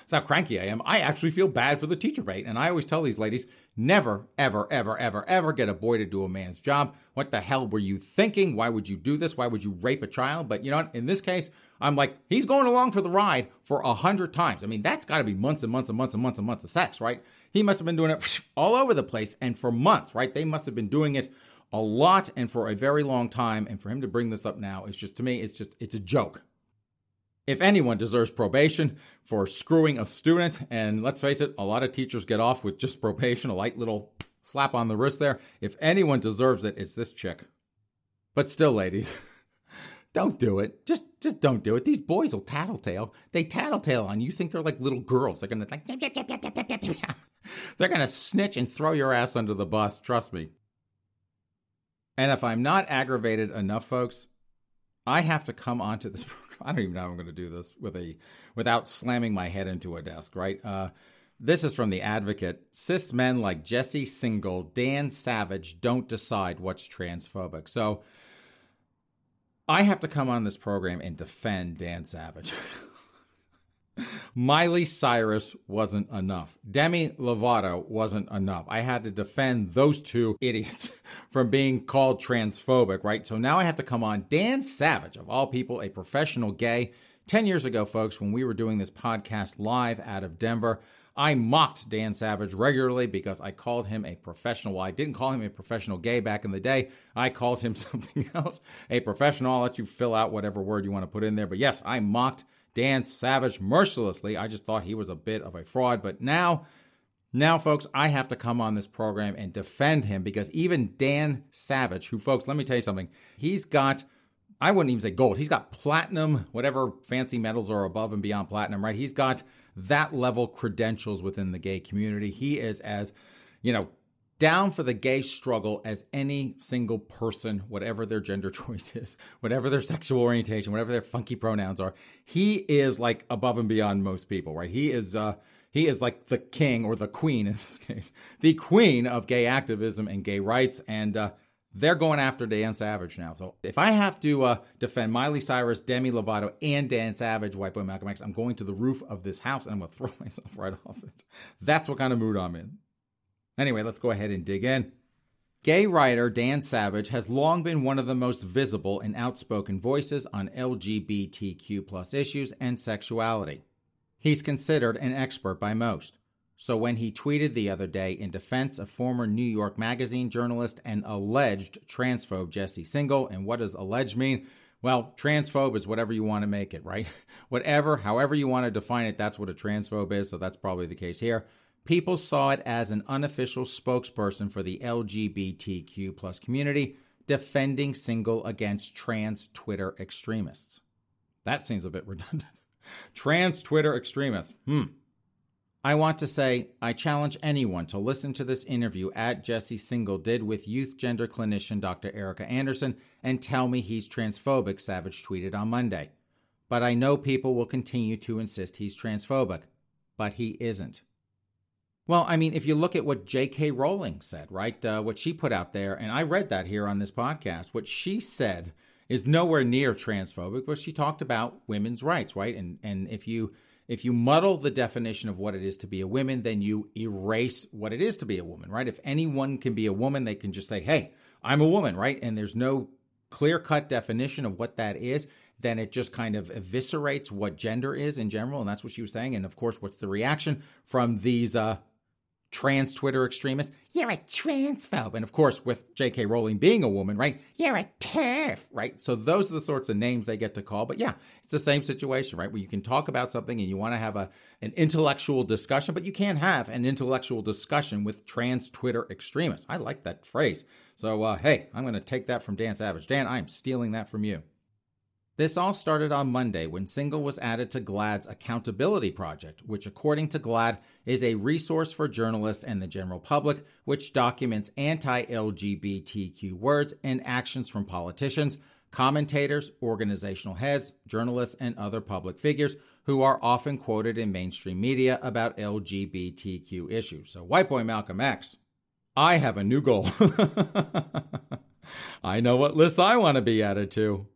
that's how cranky I am. I actually feel bad for the teacher bait. And I always tell these ladies, never, ever, ever, ever, ever get a boy to do a man's job. What the hell were you thinking? Why would you do this? Why would you rape a child? But you know what? In this case, I'm like, he's going along for the ride for a hundred times. I mean, that's got to be months and months and months and months and months of sex, right? He must have been doing it (laughs) all over the place and for months, right? They must have been doing it a lot and for a very long time. And for him to bring this up now is just, to me, it's just, it's a joke. If anyone deserves probation for screwing a student, and let's face it, a lot of teachers get off with just (laughs) probation, a light little slap on the wrist there. If anyone deserves it, it's this chick. But still, ladies, (laughs) don't do it. Just just don't do it. These boys will tattletale. They tattletale on you. You think they're like little girls. They're gonna like they're gonna snitch and throw your ass under the bus. Trust me. And if I'm not aggravated enough, folks, I have to come onto this program. (laughs) I don't even know how I'm going to do this with a without slamming my head into a desk, right? Uh, this is from the Advocate. Cis men like Jesse Singal, Dan Savage don't decide what's transphobic. So I have to come on this program and defend Dan Savage. (laughs) Miley Cyrus wasn't enough. Demi Lovato wasn't enough. I had to defend those two (laughs) idiots from being called transphobic, right? So now I have to come on Dan Savage, of all people, a professional gay. 10 years ago, folks, when we were doing this podcast live out of Denver, I mocked Dan Savage regularly because I called him a professional. Well, I didn't call him a professional gay back in the day. I called him (laughs) something else, a professional. I'll let you fill out whatever word you want to put in there. But yes, I mocked Dan Savage mercilessly. I just thought he was a bit of a fraud. But now, now, folks, I have to come on this program and defend him because even Dan Savage, who, folks, let me tell you something, he's got. I wouldn't even say gold. He's got platinum, whatever fancy metals are above and beyond platinum, right? He's got that level credentials within the gay community. He is as, you know, down for the gay struggle as any single person, whatever their gender (laughs) choice is, whatever their sexual orientation, whatever their funky pronouns are. He is like above and beyond most people, right? He is uh he is like the king or the queen in this (laughs) case, the queen of gay activism and gay rights. And uh, they're going after Dan Savage now. So if I have to uh, defend Miley Cyrus, Demi Lovato, and Dan Savage, White Boy Malcolm X, I'm going to the roof of this house and I'm going (laughs) to throw myself right off it. That's what kind of mood I'm in. Anyway, let's go ahead and dig in. Gay writer Dan Savage has long been one of the most visible and outspoken voices on LGBTQ issues and sexuality. He's considered an expert by most. So when he tweeted the other day in defense of former New York Magazine journalist and alleged transphobe Jesse Singal, and what does alleged mean? Well, transphobe is whatever you want to make it, right? (laughs) whatever, however you want to define it, that's what a transphobe is. So that's probably the case here. People saw it as an unofficial spokesperson for the LGBTQ plus community defending Singal against trans Twitter extremists. That seems a bit (laughs) redundant. trans Twitter extremists. Hmm. I want to say I challenge anyone to listen to this interview at Jesse Singal did with youth gender clinician Dr. Erica Anderson and tell me he's transphobic, Savage tweeted on Monday. But I know people will continue to insist he's transphobic. But he isn't. Well, I mean, if you look at what J.K. Rowling said, right? Uh, what she put out there, and I read that here on this podcast, what she said is nowhere near transphobic, but she talked about women's rights, right? And and if you if you muddle the definition of what it is to be a woman, then you erase what it is to be a woman, right? If anyone can be a woman, they can just say, hey, I'm a woman, right? And there's no clear cut definition of what that is, then it just kind of eviscerates what gender is in general. And that's what she was saying. And of course, what's the reaction from these uh, trans Twitter extremists, you're a transphobe. And of course, with J.K. Rowling being a woman, right? You're a TERF, right? So those are the sorts of names they get to call. But yeah, it's the same situation, right? Where you can talk about something and you want to have a an intellectual discussion, but you can't have an intellectual discussion with trans Twitter extremists. I like that phrase. So uh, hey, I'm going to take that from Dan Savage. Dan, I'm stealing that from you. This all started on Monday when Singal was added to GLAAD's Accountability Project, which, according to GLAAD, is a resource for journalists and the general public which documents anti LGBTQ words and actions from politicians, commentators, organizational heads, journalists, and other public figures who are often quoted in mainstream media about LGBTQ issues. So, White Boy Malcolm X, I have a new goal. (laughs) I know what list I want to be added to.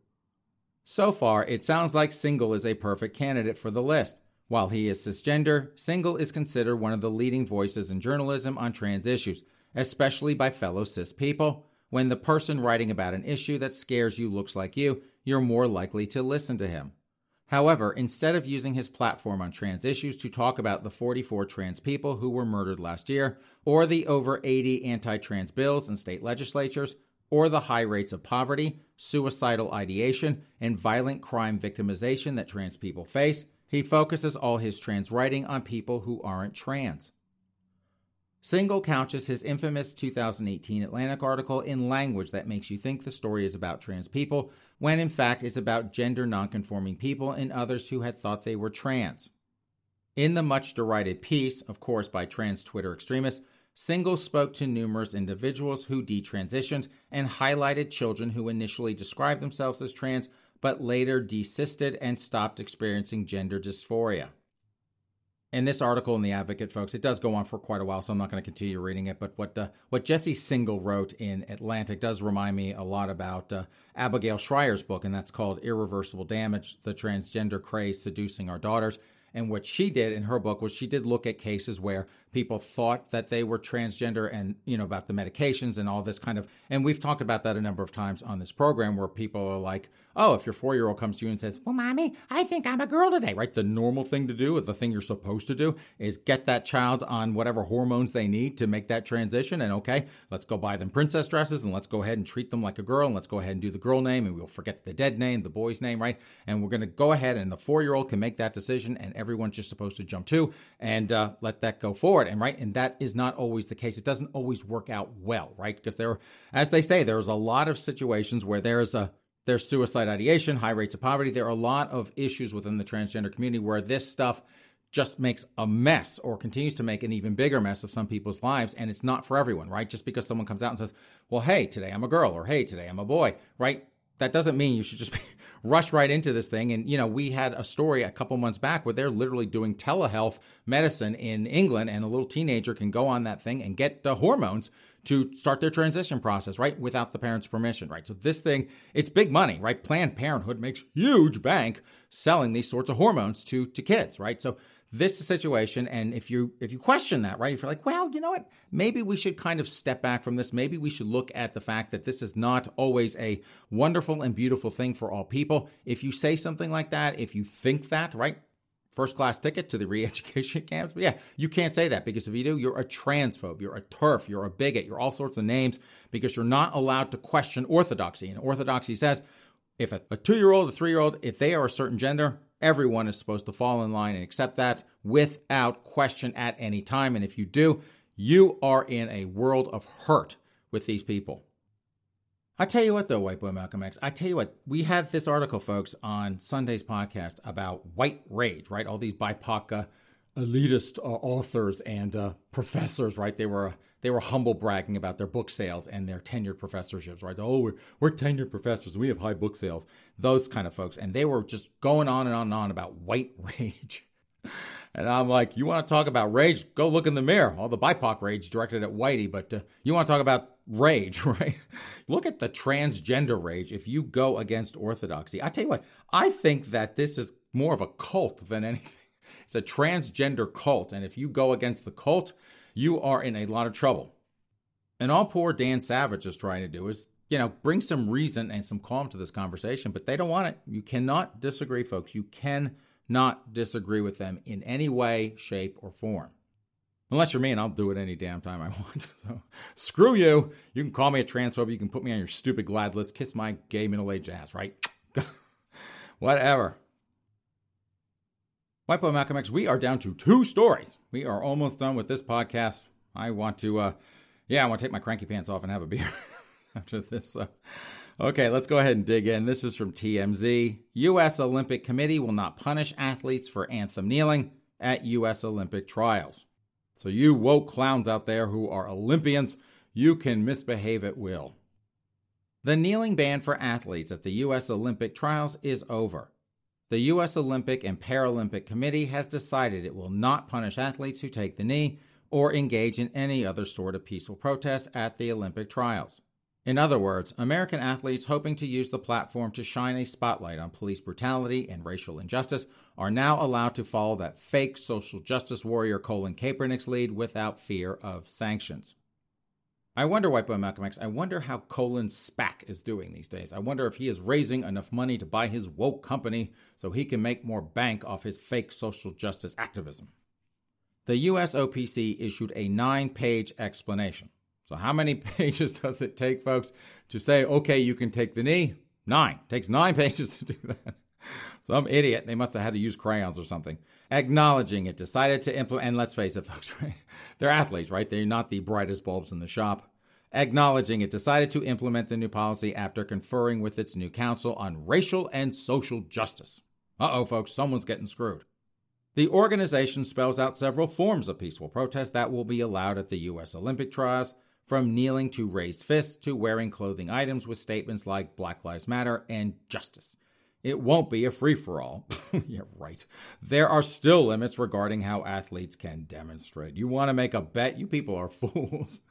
So far, it sounds like Singal is a perfect candidate for the list. While he is cisgender, Singal is considered one of the leading voices in journalism on trans issues, especially by fellow cis people. When the person writing about an issue that scares you looks like you, you're more likely to listen to him. However, instead of using his platform on trans issues to talk about the 44 trans people who were murdered last year, or the over 80 anti trans bills in state legislatures, or the high rates of poverty, suicidal ideation, and violent crime victimization that trans people face, he focuses all his trans writing on people who aren't trans. Singal couches his infamous 2018 Atlantic article in language that makes you think the story is about trans people, when in fact it's about gender nonconforming people and others who had thought they were trans. In the much derided piece, of course by trans Twitter extremists, Singal spoke to numerous individuals who detransitioned and highlighted children who initially described themselves as trans but later desisted and stopped experiencing gender dysphoria in this article in the Advocate, folks, it does go on for quite a while, so I'm not going to continue reading it. But what uh, what Jesse Singal wrote in Atlantic does remind me a lot about uh, Abigail Shrier's book, and that's called Irreversible Damage: The Transgender Craze Seducing Our Daughters. And what she did in her book was she did look at cases where people thought that they were transgender and, you know, about the medications and all this kind of. And we've talked about that a number of times on this program where people are like, oh, if your four year old comes to you and says, well, mommy, I think I'm a girl today, right? The normal thing to do, the thing you're supposed to do, is get that child on whatever hormones they need to make that transition. And okay, let's go buy them princess dresses and let's go ahead and treat them like a girl and let's go ahead and do the girl name and we'll forget the dead name, the boy's name, right? And we're going to go ahead and the four year old can make that decision and everyone's just supposed to jump to and uh, let that go forward. And right, and that is not always the case. It doesn't always work out well, right? Because there, as they say, there's a lot of situations where there's a there's suicide ideation, high rates of poverty. There are a lot of issues within the transgender community where this stuff just makes a mess or continues to make an even bigger mess of some people's lives. And it's not for everyone, right? Just because someone comes out and says, well, hey, today I'm a girl or hey, today I'm a boy, right? That doesn't mean you should just (laughs) rush right into this thing. And, you know, we had a story a couple months back where they're literally doing telehealth medicine in England, and a little teenager can go on that thing and get the hormones to start their transition process, right? Without the parents' permission, right? So this thing, it's big money, right? Planned Parenthood makes huge bank selling these sorts of hormones to, to kids, right? So this situation and if you if you question that right if you're like well you know what? Maybe we should kind of step back from this. Maybe we should look at the fact that this is not always a wonderful and beautiful thing for all people. If you say something like that if you think that right first class ticket to the (laughs) re-education camps but yeah you can't say that because if you do you're a transphobe you're a TERF you're a bigot you're all sorts of names because you're not allowed to question orthodoxy. And orthodoxy says if a, a two-year-old a three-year-old if they are a certain gender Everyone is supposed to fall in line and accept that without question at any time. And if you do, you are in a world of hurt with these people. I tell you what, though, White Boy Malcolm X, I tell you what, we have this article, folks, on Sunday's podcast about white rage, right? All these BIPOC uh, elitist uh, authors and uh, professors, right? They were they were humble bragging about their book sales and their tenured professorships, right? Oh, we're, we're tenured professors. We have high book sales. Those kind of folks, and they were just going on and on and on about white (laughs) rage. And I'm like, you want to talk about rage? Go look in the mirror. All the BIPOC rage directed at Whitey, but uh, you want to talk about rage, (laughs) right? look at the transgender rage if you go against orthodoxy. I tell you what, I think that this is more of a cult than anything. It's a transgender cult. And if you go against the cult, you are in a lot of trouble. And all poor Dan Savage is trying to do is, you know, bring some reason and some calm to this conversation, but they don't want it. You cannot disagree, folks. You cannot disagree with them in any way, shape, or form. Unless you're me and I'll do it any damn time I (laughs) want. So screw you. You can call me a transphobe. You can put me on your stupid GLAAD list. Kiss my gay middle aged ass, right? (tsk) Whatever. White Malcolm X, we are down to two stories. We are almost done with this podcast. I want to, uh, yeah, I want to take my cranky pants off and have a beer (laughs) after this. okay, let's go ahead and dig in. This is from TMZ. U.S. Olympic Committee will not punish athletes for anthem kneeling at U.S. Olympic trials. So, you woke clowns out there who are Olympians, you can misbehave at will. The kneeling ban for athletes at the U.S. Olympic trials is over the U.S. Olympic and Paralympic Committee has decided it will not punish athletes who take the knee or engage in any other sort of peaceful protest at the Olympic trials. In other words, American athletes hoping to use the platform to shine a spotlight on police brutality and racial injustice are now allowed to follow that fake social justice warrior Colin Kaepernick's lead without fear of sanctions. I wonder, Boy Malcolm X, I wonder how Colin SPAC is doing these days. I wonder if he is raising enough money to buy his woke company so he can make more bank off his fake social justice activism. The USOPC issued a nine page explanation. So, how many (laughs) pages does it take, folks, to say, okay, you can take the knee? Nine. Takes nine (laughs) pages to do that. Some idiot. They must have had to use crayons or something. Acknowledging it, decided to implement, and let's face it, (laughs) folks, right? They're athletes, right? They're not the brightest bulbs in the shop. Acknowledging it, decided to implement the new policy after conferring with its new council on racial and social justice. Uh oh, folks, someone's getting screwed. The organization spells out several forms of peaceful protest that will be allowed at the U.S. Olympic trials, from kneeling to raised fists to wearing clothing items with statements like Black Lives Matter and justice. It won't be a free for all. (laughs) yeah, right. There are still limits regarding how athletes can demonstrate. You want to make a bet? You people are (laughs) fools.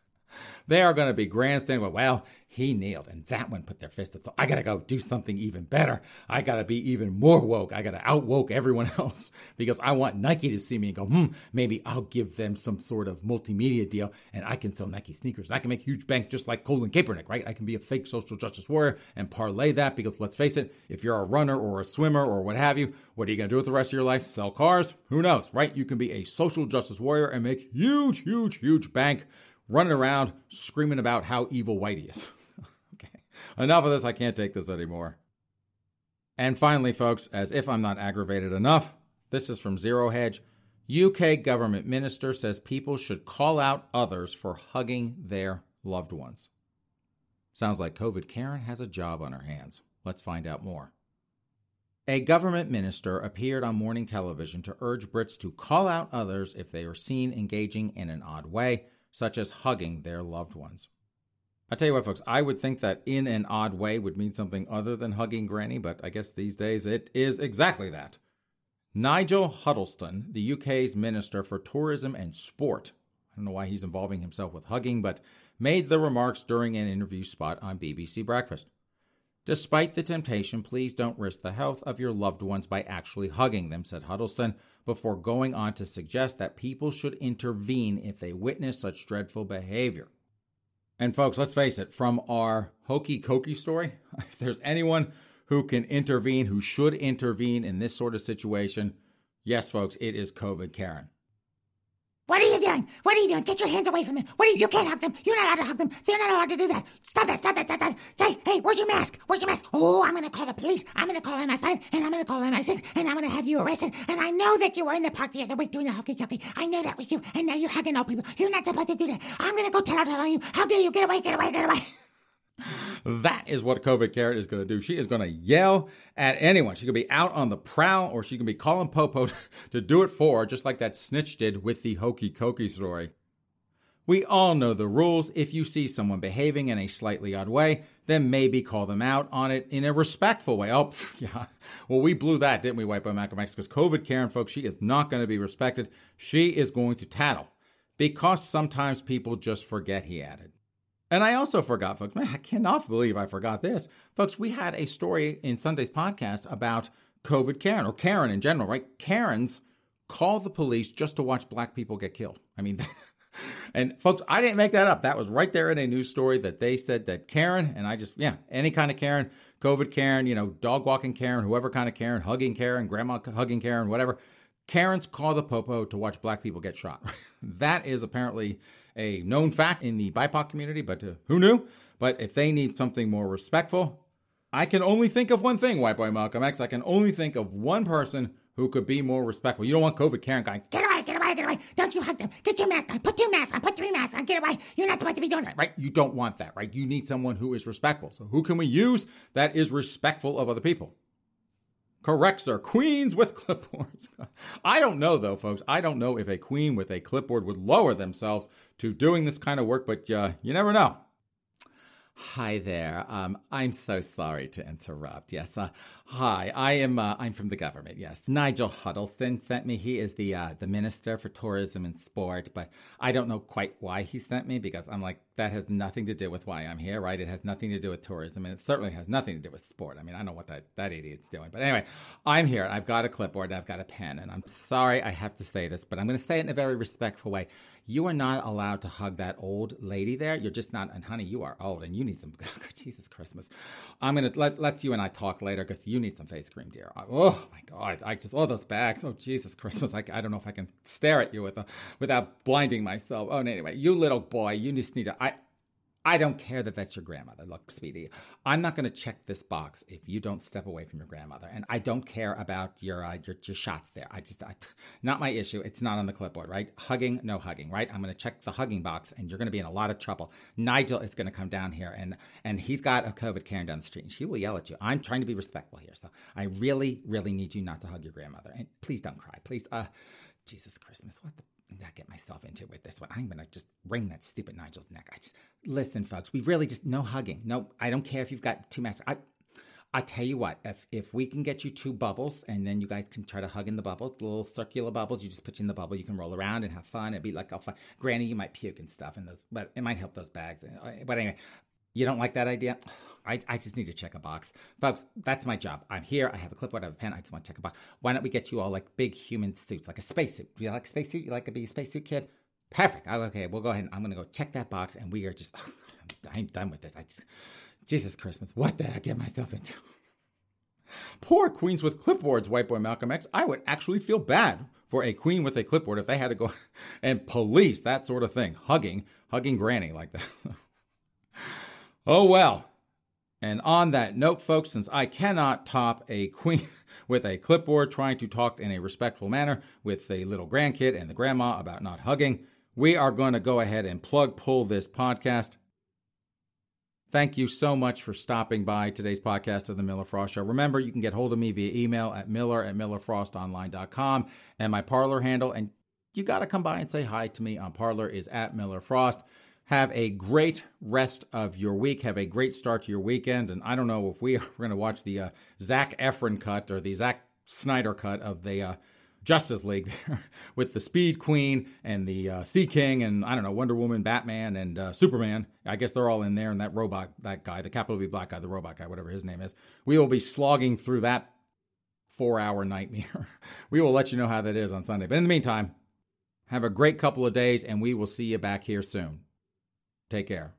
They are going to be grandstanding. Well, he kneeled, and that one put their fist up. So I got to go do something even better. I got to be even more woke. I got to outwoke everyone (laughs) else because I want Nike to see me and go, hmm, maybe I'll give them some sort of multimedia deal, and I can sell Nike sneakers. And I can make huge bank just like Colin Kaepernick, right? I can be a fake social justice warrior and parlay that because let's face it, if you're a runner or a swimmer or what have you, what are you going to do with the rest of your life? Sell cars? Who knows, right? You can be a social justice warrior and make huge, huge, huge bank running around screaming about how evil Whitey is. (laughs) okay, enough of this. I can't take this anymore. And finally, folks, as if I'm not aggravated enough, this is from Zero Hedge. UK government minister says people should call out others for hugging their loved ones. Sounds like COVID Karen has a job on her hands. Let's find out more. A government minister appeared on morning television to urge Brits to call out others if they are seen engaging in an odd way, such as hugging their loved ones. I tell you what, folks, I would think that in an odd way would mean something other than hugging Granny, but I guess these days it is exactly that. Nigel Huddleston, the UK's Minister for Tourism and Sport, I don't know why he's involving himself with hugging, but made the remarks during an interview spot on BBC Breakfast. Despite the temptation, please don't risk the health of your loved ones by actually hugging them, said Huddleston, before going on to suggest that people should intervene if they witness such dreadful behavior. And folks, let's face it, from our hokey cokey story, (laughs) if there's anyone who can intervene, who should intervene in this sort of situation, yes, folks, it is COVID Karen. What are you doing? What are you doing? Get your hands away from them. What are you? You can't hug them. You're not allowed to hug them. They're not allowed to do that. Stop that. Stop that. Stop that. Hey, hey, where's your mask? Where's your mask? Oh, I'm going to call the police. I'm going to call MI5 and I'm going to call MI6 and I'm going to have you arrested. And I know that you were in the park the other week doing the hokey cokey. I know that was you. And now you're hugging old people. You're not supposed to do that. I'm going to go tell, tell on you. How dare you? Get away, get away, get away. (laughs) That is what COVID Karen is going to do. She is going to yell at anyone. She could be out on the prowl or she can be calling Popo (laughs) to do it for her, just like that snitch did with the hokey cokey story. We all know the rules. If you see someone behaving in a slightly odd way, then maybe call them out on it in a respectful way. Oh, (laughs) yeah. Well, we blew that, didn't we, Boy Malcolm X? Because COVID Karen, folks, she is not going to be respected. She is going to tattle. Because sometimes people just forget, he added. And I also forgot, folks, man, I cannot believe I forgot this. Folks, we had a story in Sunday's podcast about COVID Karen or Karen in general, right? Karens call the police just to watch black people get killed. I mean, (laughs) and folks, I didn't make that up. That was right there in a news story that they said that Karen, and I just, yeah, any kind of Karen, COVID Karen, you know, dog walking Karen, whoever kind of Karen, hugging Karen, grandma hugging Karen, whatever. Karens call the popo to watch black people get shot. (laughs) that is apparently a known fact in the BIPOC community, but uh, who knew? But if they need something more respectful, I can only think of one thing, White Boy Malcolm X. I can only think of one person who could be more respectful. You don't want COVID Karen going, get away, get away, get away. Don't you hug them. Get your mask on. Put two masks on. Put three masks on. Get away. You're not supposed to be doing that. Right? You don't want that, right? You need someone who is respectful. So who can we use that is respectful of other people? Correct, sir. Queens with (laughs) clipboards. I don't know, though, folks. I don't know if a queen with a clipboard would lower themselves to doing this kind of work, but uh, you never know. Hi there. Um, I'm so sorry to interrupt. Yes. Uh, hi. I am. Uh, I'm from the government. Yes. Nigel Huddleston sent me. He is the uh, the minister for tourism and sport, but I don't know quite why he sent me because I'm like that has nothing to do with why I'm here, right? It has nothing to do with tourism, and it certainly has nothing to do with sport. I mean, I don't know what that that idiot's doing, but anyway, I'm here. I've got a clipboard and I've got a pen, and I'm sorry I have to say this, but I'm going to say it in a very respectful way you are not allowed to hug that old lady there. You're just not. And honey, you are old and you need some. (laughs) Jesus Christmas. I'm gonna let let you and I talk later because you need some face cream, dear. Oh my God, I just all those bags. Oh Jesus Christmas. I, I don't know if I can stare at you with a, without blinding myself. Oh, anyway, you little boy, you just need to. I I don't care that that's your grandmother. Look, sweetie, I'm not going to check this box if you don't step away from your grandmother, and I don't care about your uh, your, your shots there. I just I, not my issue. It's not on the clipboard, right? Hugging, no hugging, right? I'm going to check the hugging box, and you're going to be in a lot of trouble. Nigel is going to come down here, and and he's got a COVID Karen down the street, and she will yell at you. I'm trying to be respectful here, so I really, really need you not to hug your grandmother, and please don't cry, please. Uh, Jesus Christmas, what the I get myself into with this one. I'm gonna just wring that stupid Nigel's neck. I just listen, folks. We really just no hugging. No, I don't care if you've got two masks. I I tell you what, if if we can get you two bubbles and then you guys can try to hug in the bubbles, the little circular bubbles, you just put you in the bubble, you can roll around and have fun. It'd be like a fun. Granny, you might puke and stuff and those, but it might help those bags. Uh, but anyway, you don't like that idea? (sighs) I, I just need to check a box. Folks, that's my job. I'm here. I have a clipboard, I have a pen. I just want to check a box. Why don't we get you all like big human suits, like a spacesuit? Do you like a spacesuit? You like to be a spacesuit kid? Perfect. Okay, we'll go ahead. I'm going to go check that box, and we are just, (sighs) I'm done with this. I just, Jesus Christmas, what the heck get myself into? (laughs) Poor queens with clipboards, white boy Malcolm X. I would actually feel bad for a queen with a clipboard if they had to go (laughs) and police that sort of thing, hugging, hugging granny like that. (laughs) oh well. And on that note, folks, since I cannot top a queen (laughs) with a clipboard trying to talk in a respectful manner with the little grandkid and the grandma about not hugging, we are going to go ahead and plug pull this podcast. Thank you so much for stopping by today's podcast of The Miller Frost Show. Remember, you can get hold of me via email at miller at millerfrostonline.com and my Parler handle. And you got to come by and say hi to me on Parler is at Miller Frost. Have a great rest of your week. Have a great start to your weekend. And I don't know if we (laughs) are going to watch the uh, Zac Efron cut or the Zack Snyder cut of the uh, Justice League (laughs) with the Speed Queen and the uh, Sea King and I don't know Wonder Woman, Batman, and uh, Superman. I guess they're all in there. And that robot, that guy, the capital B black guy, the robot guy, whatever his name is. We will be slogging through that four-hour nightmare. (laughs) we will let you know how that is on Sunday. But in the meantime, have a great couple of days, and we will see you back here soon. Take care.